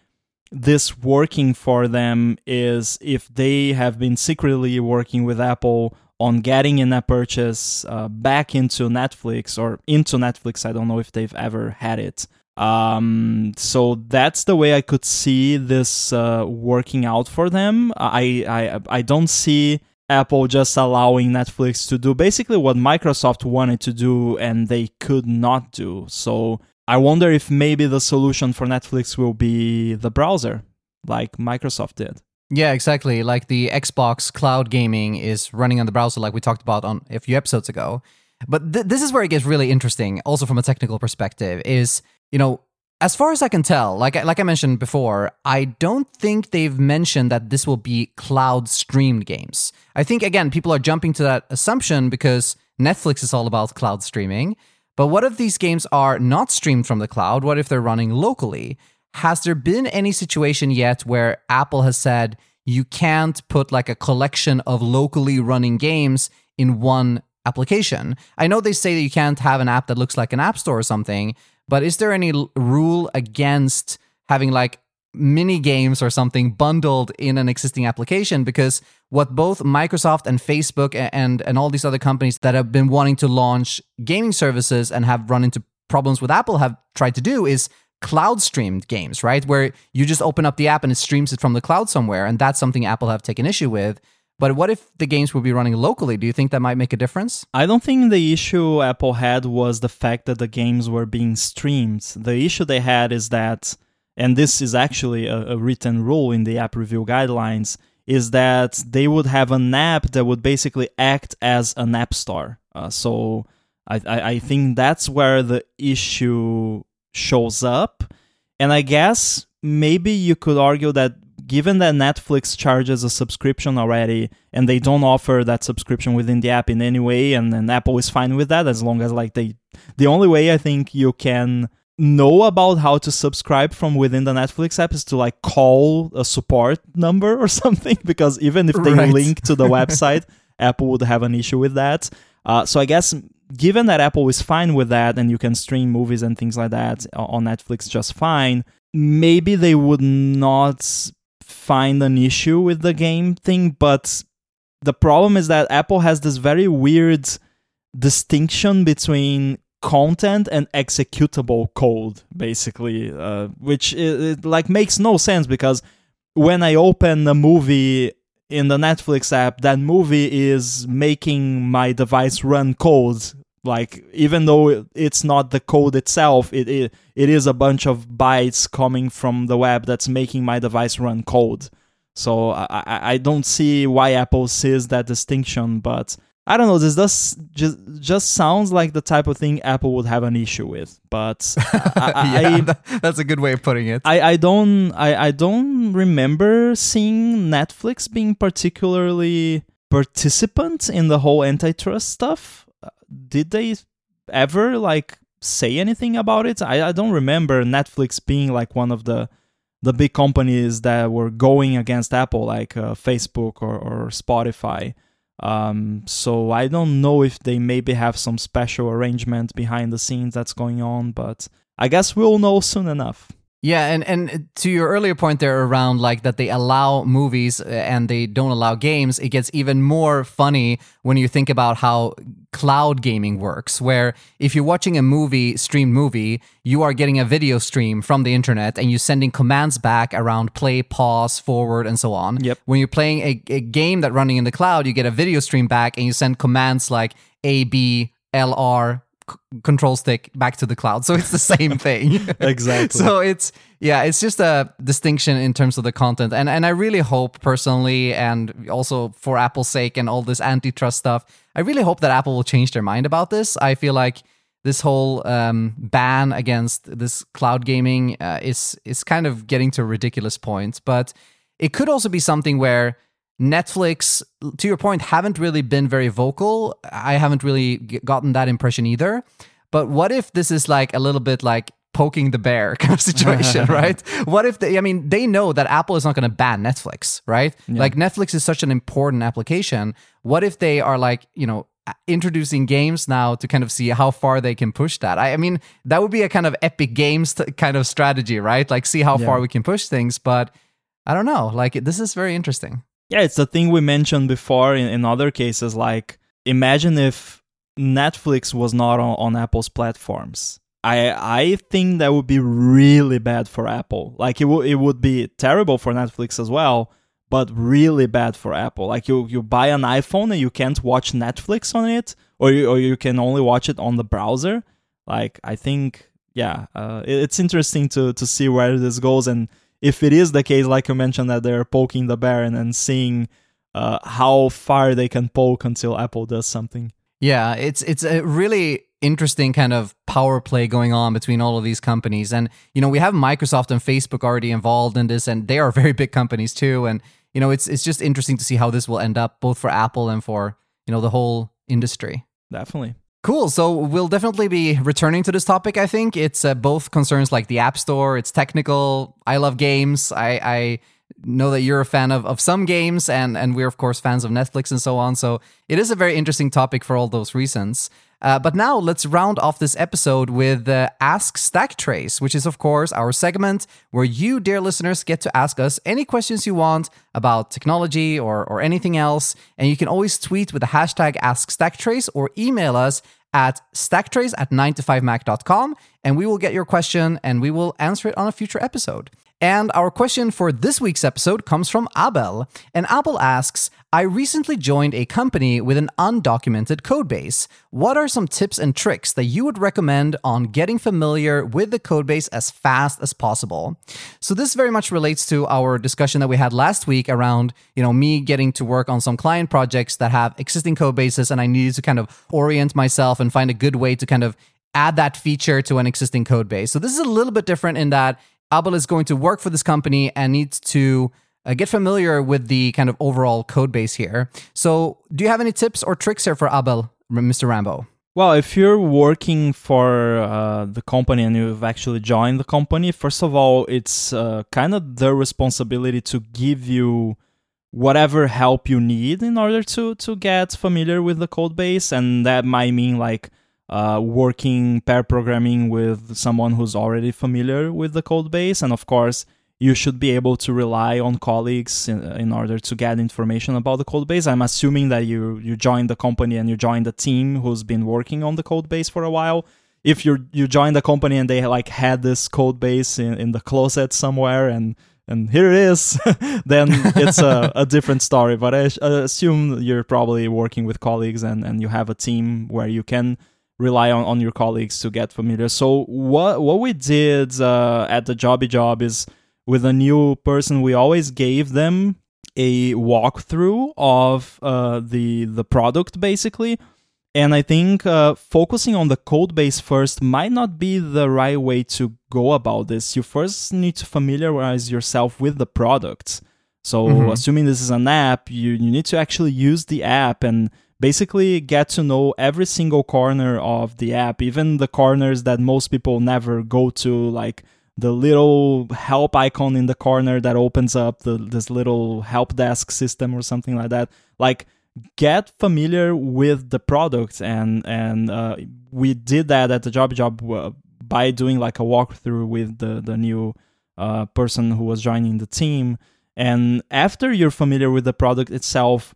this working for them is if they have been secretly working with Apple on getting in-app purchase uh, back into Netflix or into Netflix. I don't know if they've ever had it. Um, so that's the way I could see this uh, working out for them. I, I I don't see Apple just allowing Netflix to do basically what Microsoft wanted to do and they could not do. So I wonder if maybe the solution for Netflix will be the browser, like Microsoft did. Yeah, exactly. Like the Xbox cloud gaming is running on the browser, like we talked about on a few episodes ago. But th- this is where it gets really interesting, also from a technical perspective. Is you know, as far as I can tell, like like I mentioned before, I don't think they've mentioned that this will be cloud streamed games. I think again, people are jumping to that assumption because Netflix is all about cloud streaming. But what if these games are not streamed from the cloud? What if they're running locally? Has there been any situation yet where Apple has said you can't put like a collection of locally running games in one application? I know they say that you can't have an app that looks like an app store or something, but is there any rule against having like mini games or something bundled in an existing application because what both Microsoft and Facebook and and all these other companies that have been wanting to launch gaming services and have run into problems with Apple have tried to do is cloud streamed games, right? Where you just open up the app and it streams it from the cloud somewhere and that's something Apple have taken issue with. But what if the games would be running locally? Do you think that might make a difference? I don't think the issue Apple had was the fact that the games were being streamed. The issue they had is that and this is actually a, a written rule in the app review guidelines is that they would have an app that would basically act as an app store. Uh, so I, I, I think that's where the issue shows up. And I guess maybe you could argue that given that Netflix charges a subscription already and they don't offer that subscription within the app in any way and, and Apple is fine with that as long as like they the only way I think you can know about how to subscribe from within the Netflix app is to like call a support number or <laughs> something because even if they Right. link to the website <laughs> Apple would have an issue with that. Uh, so I guess given that Apple is fine with that and you can stream movies and things like that on Netflix just fine, maybe they would not find an issue with the game thing. But the problem is that Apple has this very weird distinction between content and executable code basically uh, which it, it like makes no sense because when i open a movie in the netflix app that movie is making my device run code like even though it's not the code itself it, it it is a bunch of bytes coming from the web that's making my device run code. So i i, I don't see why apple sees that distinction but I don't know. This does just just sounds like the type of thing Apple would have an issue with, but <laughs> I, yeah, I, that's a good way of putting it. I, I don't I, I don't remember seeing Netflix being particularly participant in the whole antitrust stuff. Uh, Did they ever like say anything about it? I, I don't remember Netflix being like one of the the big companies that were going against Apple, like uh, Facebook or, or Spotify. Um, so I don't know if they maybe have some special arrangement behind the scenes that's going on, but I guess we'll know soon enough. Yeah, and and to your earlier point there around like that they allow movies uh, and they don't allow games, it gets even more funny when you think about how cloud gaming works where if you're watching a movie streamed movie, you are getting a video stream from the internet and you're sending commands back around play, pause, forward and so on. Yep. When you're playing a, a game that running in the cloud, you get a video stream back and you send commands like A B L R c- control stick back to the cloud. So it's the same <laughs> thing. Exactly. so it's yeah, it's just a distinction in terms of the content, and and I really hope personally, and also for Apple's sake, and all this antitrust stuff, I really hope that Apple will change their mind about this. I feel like this whole um, ban against this cloud gaming uh, is is kind of getting to a ridiculous point, but it could also be something where Netflix, to your point, haven't really been very vocal. I haven't really gotten that impression either. But what if this is like a little bit like poking the bear <laughs> kind of situation, <laughs> right? What if they, I mean, they know that Apple is not going to ban Netflix, right? Like Netflix is such an important application. What if they are like, you know, introducing games now to kind of see how far they can push that? I, I mean, that would be a kind of epic games t- kind of strategy, right? Like, see how far we can push things. But I don't know. Like, this is very interesting. Yeah, it's the thing we mentioned before in, in other cases. Like, imagine if Netflix was not on, on Apple's platforms. I I think that would be really bad for Apple. Like it would it would be terrible for Netflix as well, but really bad for Apple. Like you you buy an iPhone and you can't watch Netflix on it, or you or you can only watch it on the browser. Like I think yeah, uh, it- it's interesting to to see where this goes and if it is the case, like you mentioned, that they're poking the bear and, and seeing uh, how far they can poke until Apple does something. Yeah, it's it's a really interesting kind of power play going on between all of these companies. And you know, we have Microsoft and Facebook already involved in this and they are <laughs> very big companies too and you know, it's it's just interesting to see how this will end up both for Apple and for, you know, the whole industry. Definitely. Cool. So we'll definitely be returning to this topic. I think it's uh, both concerns like the App Store. It's technical. I love games. I, I know that you're a fan of, of some games, and and we're of course fans of Netflix and so on. So it is a very interesting topic for all those reasons. Uh, but now let's round off this episode with uh, Ask Stack Trace, which is, of course, our segment where you, dear listeners, get to ask us any questions you want about technology or, or anything else. And you can always tweet with the hashtag Ask Stack Trace or email us at stacktrace at 9to5mac.com and we will get your question and we will answer it on a future episode. And our question for this week's episode comes from Abel. And Abel asks I recently joined a company with an undocumented codebase. What are some tips and tricks that you would recommend on getting familiar with the codebase as fast as possible? So this very much relates to our discussion that we had last week around, you know, me getting to work on some client projects that have existing code bases and I needed to kind of orient myself and find a good way to kind of add that feature to an existing code base. So this is a little bit different in that Abel is going to work for this company and needs to uh, get familiar with the kind of overall code base here. So, do you have any tips or tricks here for Abel, Mr. Rambo? Well, if you're working for uh, the company and you've actually joined the company, first of all, it's uh, kind of their responsibility to give you whatever help you need in order to to get familiar with the code base, and that might mean like uh, working pair programming with someone who's already familiar with the code base, and of course you should be able to rely on colleagues in, in, order to get information about the code base. I'm assuming that you you joined the company and you joined the team who's been working on the code base for a while. If you you joined the company and they like had this code base in, in the closet somewhere and and here it is, <laughs> then it's a, a different story. But I, assume you're probably working with colleagues and, and you have a team where you can rely on, on your colleagues to get familiar. So what what we did uh, at the Jobby Job is with a new person, we always gave them a walkthrough of uh, the the product basically. And I think uh, focusing on the code base first might not be the right way to go about this. You first need to familiarize yourself with the product. So, mm-hmm. assuming this is an app, you, you need to actually use the app and basically get to know every single corner of the app, even the corners that most people never go to, like the little help icon in the corner that opens up the, this little help desk system or something like that. Like get familiar with the product and and uh, we did that at the job Job uh, by doing like a walkthrough with the the new uh, person who was joining the team. And after you're familiar with the product itself,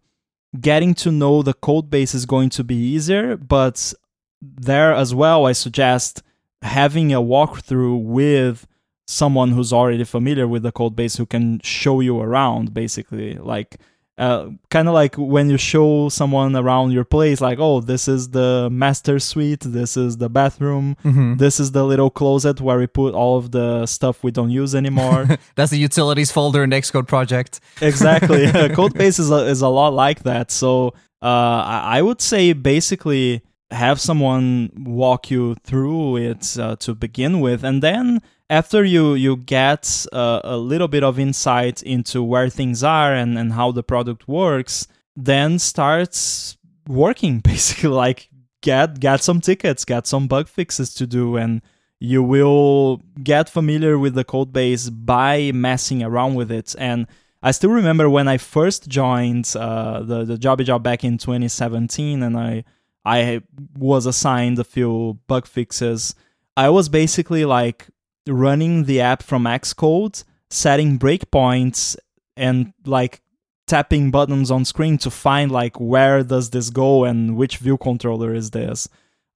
getting to know the code base is going to be easier. But there as well, I suggest having a walkthrough with someone who's already familiar with the code base who can show you around basically like uh, kind of like when you show someone around your place like oh this is the master suite this is the bathroom mm-hmm. this is the little closet where we put all of the stuff we don't use anymore. <laughs> That's the utilities folder in the xcode project. Exactly. <laughs> <laughs> Codebase is a, is a lot like that. So uh, I would say basically have someone walk you through it uh, to begin with and then after you you get uh, a little bit of insight into where things are and, and how the product works then starts working <laughs> basically like get get some tickets get some bug fixes to do and you will get familiar with the code base by messing around with it and I still remember when I first joined uh, the the Jobby Job back in 2017, and I I was assigned a few bug fixes. I was basically like running the app from Xcode, setting breakpoints, and like tapping buttons on screen to find like where does this go and which view controller is this.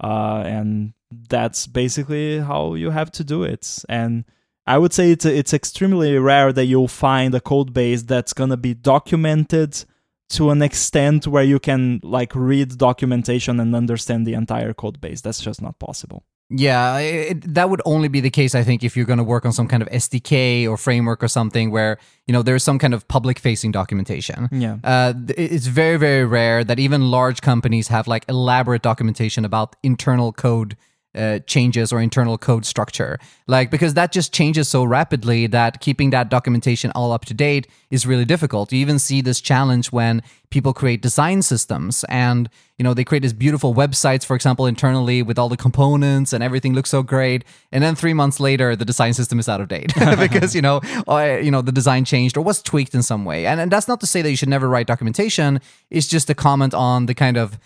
Uh, and that's basically how you have to do it. And I would say it's it's extremely rare that you'll find a code base that's gonna be documented to an extent where you can like read documentation and understand the entire code base. That's just not possible. Yeah, it, that would only be the case, I think, if you're going to work on some kind of SDK or framework or something where you know there's some kind of public-facing documentation. Yeah, uh, it's very, very rare that even large companies have like elaborate documentation about internal code uh, changes or internal code structure. Like, because that just changes so rapidly that keeping that documentation all up to date is really difficult. You even see this challenge when people create design systems and, you know, they create these beautiful websites, for example, internally with all the components and everything looks so great. And then three months later, the design system is out of date <laughs> because, you know, uh, you know, the design changed or was tweaked in some way. And, and that's not to say that you should never write documentation. It's just a comment on the kind of,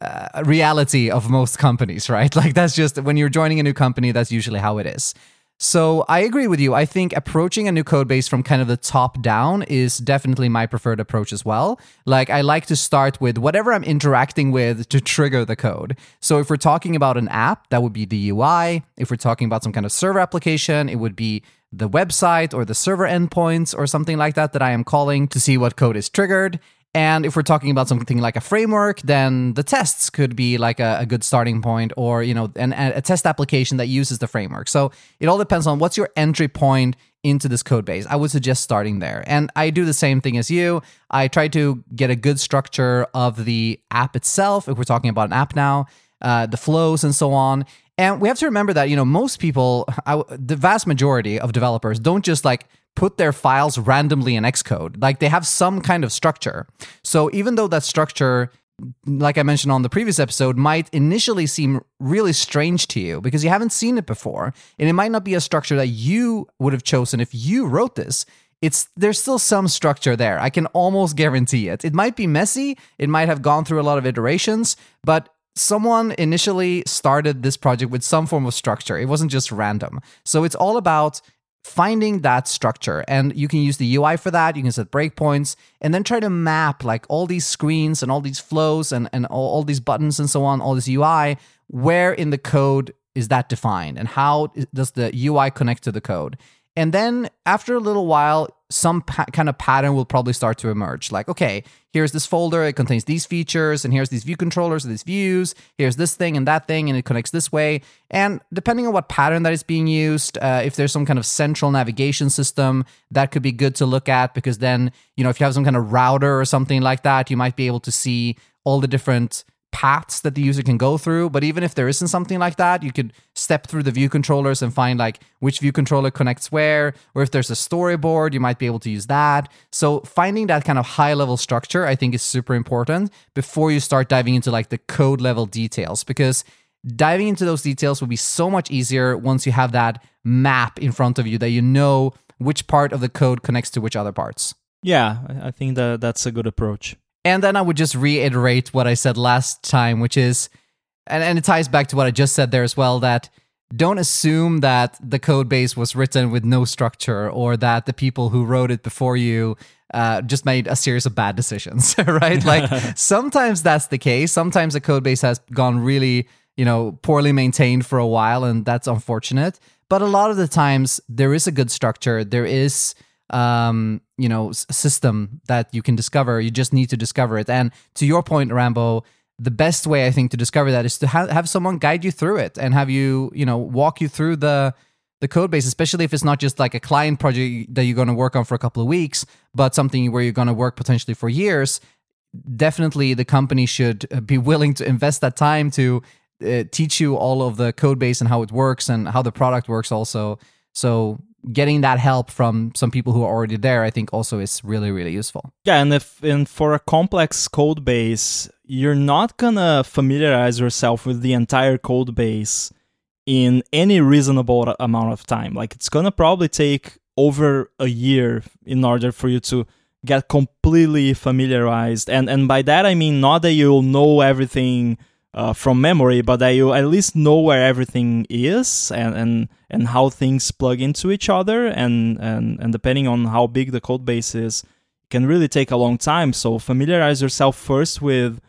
uh, reality of most companies, right? <laughs> Like that's just when you're joining a new company, that's usually how it is. So I agree with you. I think approaching a new code base from kind of the top down is definitely my preferred approach as well. Like I like to start with whatever I'm interacting with to trigger the code. So if we're talking about an app, that would be the UI. If we're talking about some kind of server application, it would be the website or the server endpoints or something like that that I am calling to see what code is triggered. And if we're talking about something like a framework, then the tests could be like a, a good starting point or, you know, an, a test application that uses the framework. So it all depends on what's your entry point into this code base. I would suggest starting there. And I do the same thing as you. I try to get a good structure of the app itself, if we're talking about an app now, uh, the flows and so on. And we have to remember that, you know, most people, I, the vast majority of developers don't just like put their files randomly in Xcode. Like they have some kind of structure. So even though that structure like I mentioned on the previous episode, might initially seem really strange to you because you haven't seen it before. And it might not be a structure that you would have chosen if you wrote this. It's there's still some structure there. I can almost guarantee it. It might be messy, it might have gone through a lot of iterations, but someone initially started this project with some form of structure. It wasn't just random. So it's all about finding that structure. And you can use the UI for that. You can set breakpoints and then try to map like all these screens and all these flows and, and all, all these buttons and so on all this UI where in the code is that defined? And how does the UI connect to the code? And then after a little while, some pa- kind of pattern will probably start to emerge. Like, okay, here's this folder, it contains these features, and here's these view controllers, these views, here's this thing and that thing, and it connects this way. And depending on what pattern that is being used, uh, if there's some kind of central navigation system, that could be good to look at because then, you know, if you have some kind of router or something like that, you might be able to see all the different paths that the user can go through. But even if there isn't something like that, you could step through the view controllers and find like which view controller connects where, or if there's a storyboard, you might be able to use that. So finding that kind of high level structure, I think is super important before you start diving into like the code level details because diving into those details will be so much easier once you have that map in front of you that you know which part of the code connects to which other parts. Yeah, I think that that's a good approach. And then I would just reiterate what I said last time, which is, and, and it ties back to what I just said there as well, that don't assume that the code base was written with no structure or that the people who wrote it before you uh, just made a series of bad decisions, <laughs> right? <laughs> Like sometimes that's the case. Sometimes the code base has gone really, you know, poorly maintained for a while, and that's unfortunate. But a lot of the times there is a good structure. There is um, you know system that you can discover. You just need to discover it. And to your point, Rambo, the best way I think to discover that is to ha- have someone guide you through it and have you you know walk you through the the code base, especially if it's not just like a client project that you're going to work on for a couple of weeks, but something where you're going to work potentially for years. Definitely, the company should uh, be willing to invest that time to uh, teach you all of the code base and how it works and how the product works also. So getting that help from some people who are already there, I think also is really, really useful. Yeah, and if and for a complex code base, you're not gonna familiarize yourself with the entire code base in any reasonable amount of time. Like it's gonna probably take over a year in order for you to get completely familiarized. And and by that I mean not that you'll know everything uh, from memory, but you at least know where everything is and, and and how things plug into each other and, and and depending on how big the code base is, can really take a long time. So familiarize yourself first with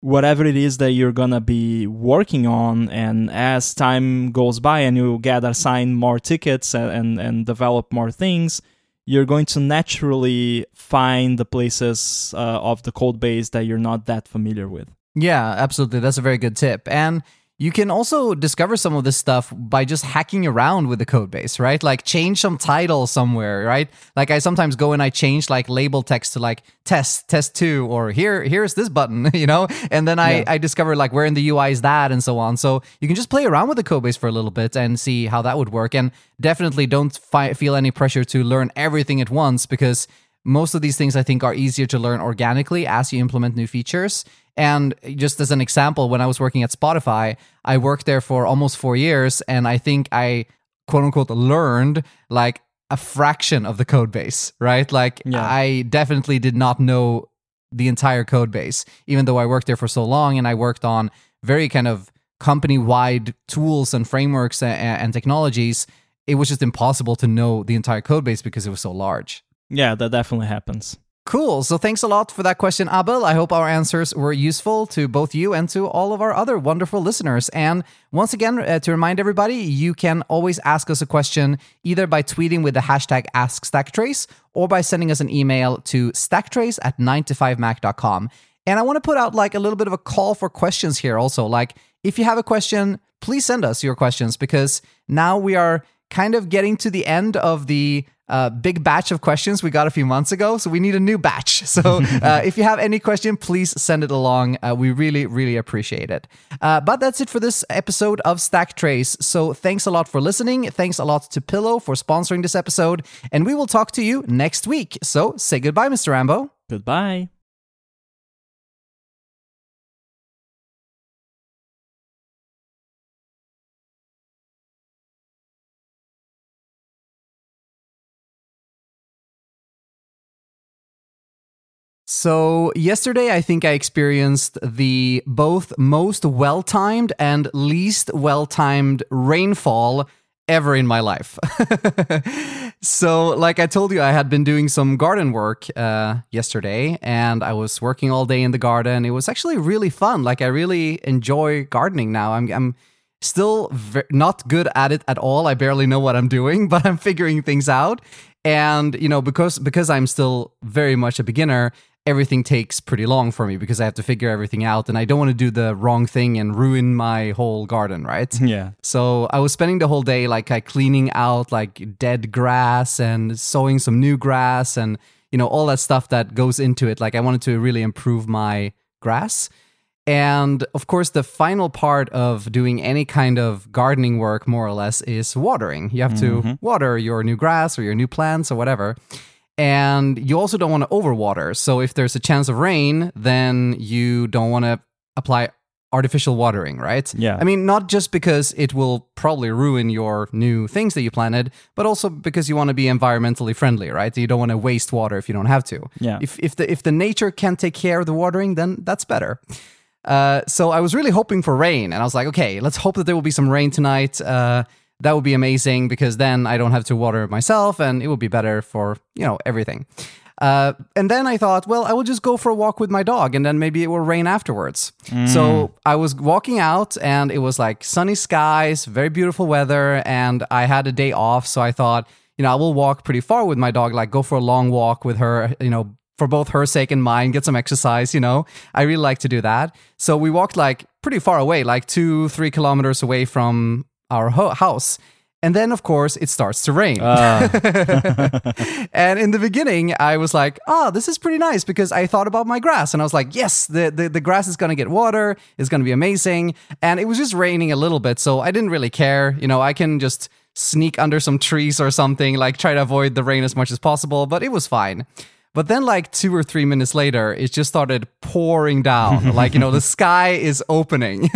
whatever it is that you're gonna be working on and as time goes by and you get assigned more tickets and, and, and develop more things you're going to naturally find the places uh, of the code base that you're not that familiar with yeah, absolutely. That's a very good tip. And you can also discover some of this stuff by just hacking around with the code base, right? Like change some title somewhere, right? Like I sometimes go and I change like label text to like test, test two, or here, here's this button, <laughs> you know? And then I, yeah. I discover like where in the UI is that and so on. So you can just play around with the code base for a little bit and see how that would work. And definitely don't fi- feel any pressure to learn everything at once because most of these things I think are easier to learn organically as you implement new features. And just as an example, when I was working at Spotify, I worked there for almost four years, and I think I quote unquote learned like a fraction of the code base, right? Like yeah. I definitely did not know the entire code base, even though I worked there for so long and I worked on very kind of company wide tools and frameworks and, and technologies. It was just impossible to know the entire code base because it was so large. Yeah, that definitely happens. Cool. So thanks a lot for that question, Abel. I hope our answers were useful to both you and to all of our other wonderful listeners. And once again, uh, to remind everybody, you can always ask us a question either by tweeting with the hashtag AskStackTrace or by sending us an email to stacktrace at 9to5mac.com. And I want to put out like a little bit of a call for questions here also. Like, if you have a question, please send us your questions because now we are kind of getting to the end of the uh, big batch of questions we got a few months ago. So we need a new batch. <laughs> So uh, <laughs> if you have any question, please send it along. Uh, we really, really appreciate it. Uh, but that's it for this episode of Stack Trace. So thanks a lot for listening. Thanks a lot to Pillow for sponsoring this episode. And we will talk to you next week. So say goodbye, Mr. Rambo. Goodbye. So, yesterday I think I experienced the both most well timed and least well timed rainfall ever in my life. <laughs> so, like I told you, I had been doing some garden work uh, yesterday and I was working all day in the garden. It was actually really fun. Like, I really enjoy gardening now. I'm, I'm still not good at it at all. I barely know what I'm doing, <laughs> but I'm figuring things out. And, you know, because because I'm still very much a beginner, everything takes pretty long for me because I have to figure everything out and I don't want to do the wrong thing and ruin my whole garden, right? Yeah. So I was spending the whole day like cleaning out like dead grass and sowing some new grass and you know all that stuff that goes into it. Like I wanted to really improve my grass. And of course, the final part of doing any kind of gardening work, more or less, is watering. You have to Mm-hmm. water your new grass or your new plants or whatever and you also don't want to overwater. So if there's a chance of rain, then you don't want to apply artificial watering, right? Yeah. I mean, not just because it will probably ruin your new things that you planted, but also because you want to be environmentally friendly, right? You don't want to waste water if you don't have to. Yeah. If if the if the nature can take care of the watering, then that's better. Uh, so I was really hoping for rain, and I was like, okay, let's hope that there will be some rain tonight. Uh, that would be amazing because then I don't have to water myself, and it would be better for you know everything. Uh, and then I thought, well, I will just go for a walk with my dog, and then maybe it will rain afterwards. So I was walking out, and it was like sunny skies, very beautiful weather, and I had a day off. So I thought, you know, I will walk pretty far with my dog, like go for a long walk with her, you know, for both her sake and mine, get some exercise, you know. I really like to do that. So we walked like pretty far away, like two, three kilometers away from our ho- house. And then, of course, it starts to rain. Ah. <laughs> and in the beginning, I was like, oh, this is pretty nice because I thought about my grass. And I was like, yes, the, the, the grass is going to get water. It's going to be amazing. And it was just raining a little bit. So I didn't really care. You know, I can just sneak under some trees or something, like try to avoid the rain as much as possible. But it was fine. But then, like two or three minutes later, it just started pouring down. <laughs> like, you know, the sky is opening. <laughs>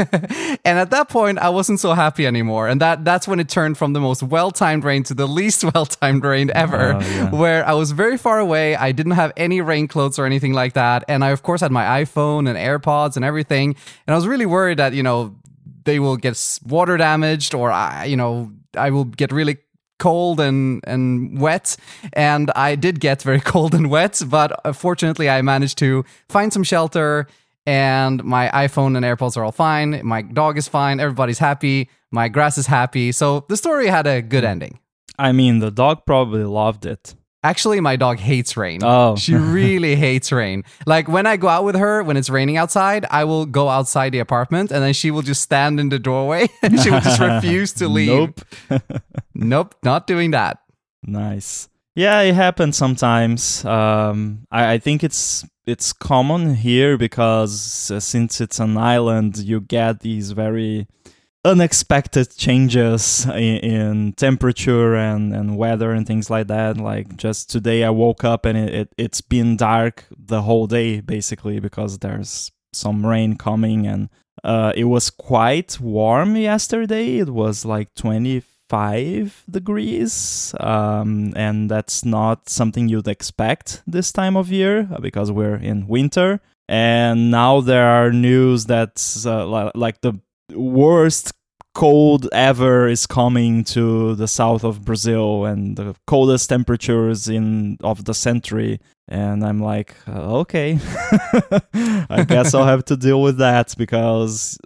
and at that point, I wasn't so happy anymore. And that that's when it turned from the most well timed rain to the least <laughs> well timed rain ever, Oh, yeah. where I was very far away. I didn't have any rain clothes or anything like that. And I, of course, had my iPhone and AirPods and everything. And I was really worried that, you know, they will get water damaged or I, you know, I will get really cold and and wet. And I did get very <laughs> cold and wet but uh, fortunately I managed to find some shelter and my iPhone and AirPods are all fine. My dog is fine. Everybody's happy. My grass is happy. So the story had a good ending. I mean, the dog probably loved it. Actually, my dog hates rain. Oh. She really <laughs> hates rain. Like when I go out with her when it's raining outside, I will go outside the apartment and then she will just stand in the doorway <laughs> and she will just <laughs> refuse to leave. Nope. Nope, not doing that. Nice. Yeah, it happens sometimes. Um, I, I think it's it's common here because uh, since it's an island, you get these very unexpected changes in, in temperature and, and weather and things like that. Like just today, I woke up and it, it it's been dark the whole day basically because there's some rain coming and uh, it was quite warm yesterday. It was like 25 degrees, um, and that's not something you'd expect this time of year uh, because we're in winter. And now there are news that uh, like the worst cold ever is coming to the south of Brazil, and the coldest temperatures in of the century. And I'm like, uh, okay, <laughs> I guess I'll have to deal with that because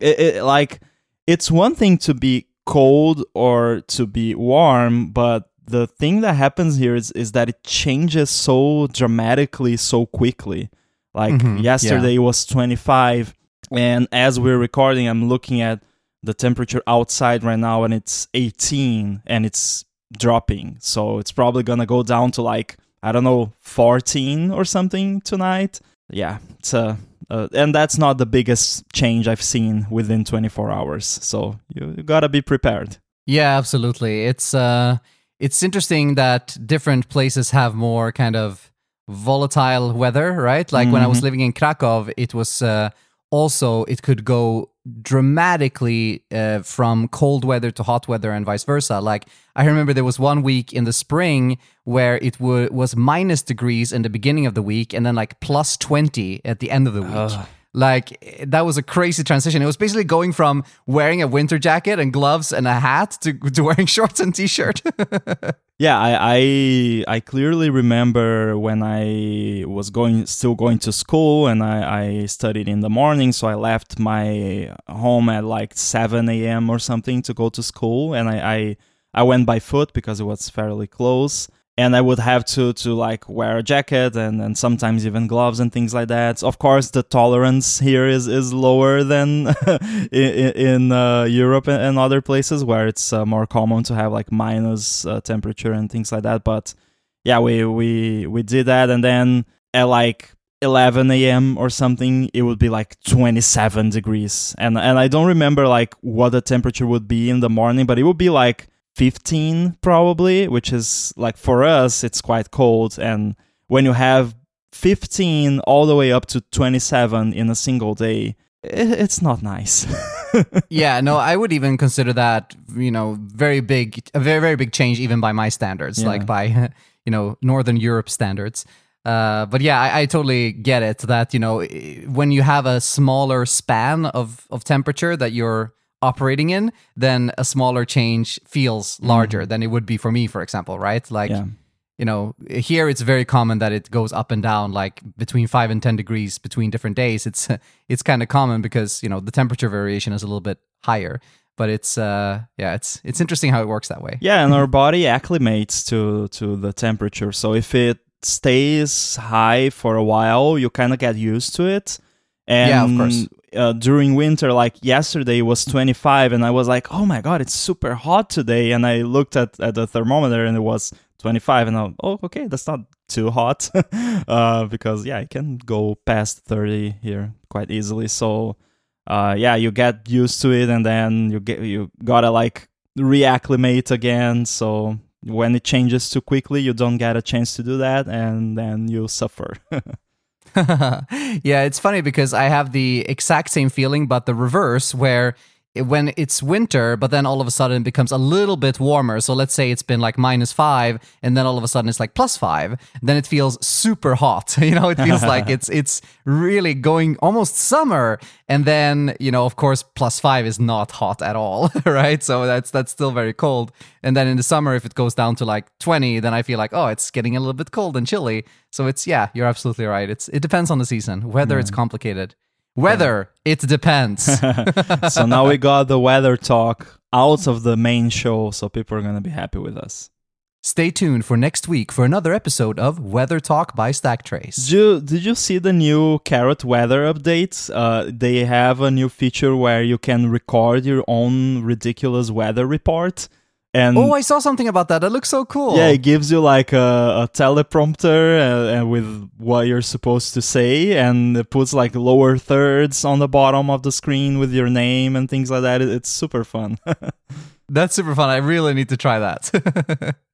it, it like it's one thing to be cold or to be warm, but the thing that happens here is is that it changes so dramatically so quickly. Like Mhm, yesterday was 25 and as we're recording I'm looking at the temperature outside right now and it's 18 and it's dropping. So it's probably going to go down to like I don't know 14 or something tonight. Yeah, it's a uh, and that's not the biggest change I've seen within 24 hours. So you, you got to be prepared. Yeah, absolutely. It's uh it's interesting that different places have more kind of volatile weather, right? Like when I was living in Krakow, it was uh, also it could go dramatically uh, from cold weather to hot weather and vice versa. Like I remember there was one week in the spring where it wa was minus degrees in the beginning of the week and then like plus 20 at the end of the week. Ugh. Like that was a crazy transition. It was basically going from wearing a winter jacket and gloves and a hat to, to wearing <laughs> shorts and t-shirt. <laughs> Yeah, I, I I clearly remember when I was going still going to school and I, I studied in the morning, so I left my home at like seven a.m. or something to go to school, and I, I I went by foot because it was fairly close, and I would have to to like wear a jacket and and sometimes even gloves and things like that. Of course, the tolerance here is is lower than <laughs> in, in uh, Europe and other places where it's uh, more common to have like minus uh, temperature and things like that. But yeah, we we we did that, and then at like 11 a.m. or something, it would be like 27 degrees, and and I don't remember like what the temperature would be in the morning, but it would be like 15 probably, which is like for us, it's quite cold, and when you have 15 all the way up to 27 in a single day, it's not nice. <laughs> yeah, no, I would even consider that, you know, very big, a very, very big change, even by my standards, Yeah. like by, <laughs> you know, Northern Europe standards. Uh, but yeah, I, I totally get it that, you know, when you have a smaller span of, of temperature that you're operating in, then a smaller change feels larger than it would be for me, for example, right? Like, yeah. you know here it's very common that it goes up and down like between 5 and 10 degrees between different days it's <laughs> it's kind of common because you know the temperature variation is a little bit higher but it's uh yeah it's it's interesting how it works that way Yeah, and our <laughs> body acclimates to to the temperature. So if it stays high for a while, you kind of get used to it. And Yeah, of course. Uh, during winter, like yesterday was 25, and I was like, "Oh my god, it's super hot today!" And I looked at, at the thermometer, and it was 25, and I'm, "Oh, okay, that's not too hot," <laughs> uh, because yeah, it can go past 30 here quite easily. So uh, yeah, you get used to it, and then you get you gotta like reacclimate again. So when it changes too quickly, you don't get a chance to do that, and then you suffer. <laughs> <laughs> yeah, it's funny because I have the exact same feeling, but the reverse, where when it's winter, but then all of a sudden it becomes a little bit warmer. So let's say it's been like minus five, and then all of a sudden it's like plus five. Then it feels super hot. <laughs> You know, it feels like it's <laughs> it's really going almost summer. And then you know, of course, plus five is not hot at all, <laughs> right? So that's that's still very cold. And then in the summer, if it goes down to like twenty, then I feel like oh, it's getting a little bit cold and chilly. So it's yeah, you're absolutely right. It's it depends on the season. Weather, it's hmm. complicated. Weather, it depends. <laughs> so now we got the weather talk out of the main show, so people are gonna be happy with us. Stay tuned for next week for another episode of Weather Talk by Stacktrace. Did you, did you see the new Carrot weather updates? Uh, they have a new feature where you can record your own ridiculous weather report. And Oh, I saw something about that. That looks so cool. yeah, it gives you like a, a teleprompter uh, and with what you're supposed to say, and it puts like lower thirds on the bottom of the screen with your name and things like that. It- It's super fun. <laughs> That's super fun. I really need to try that. <laughs>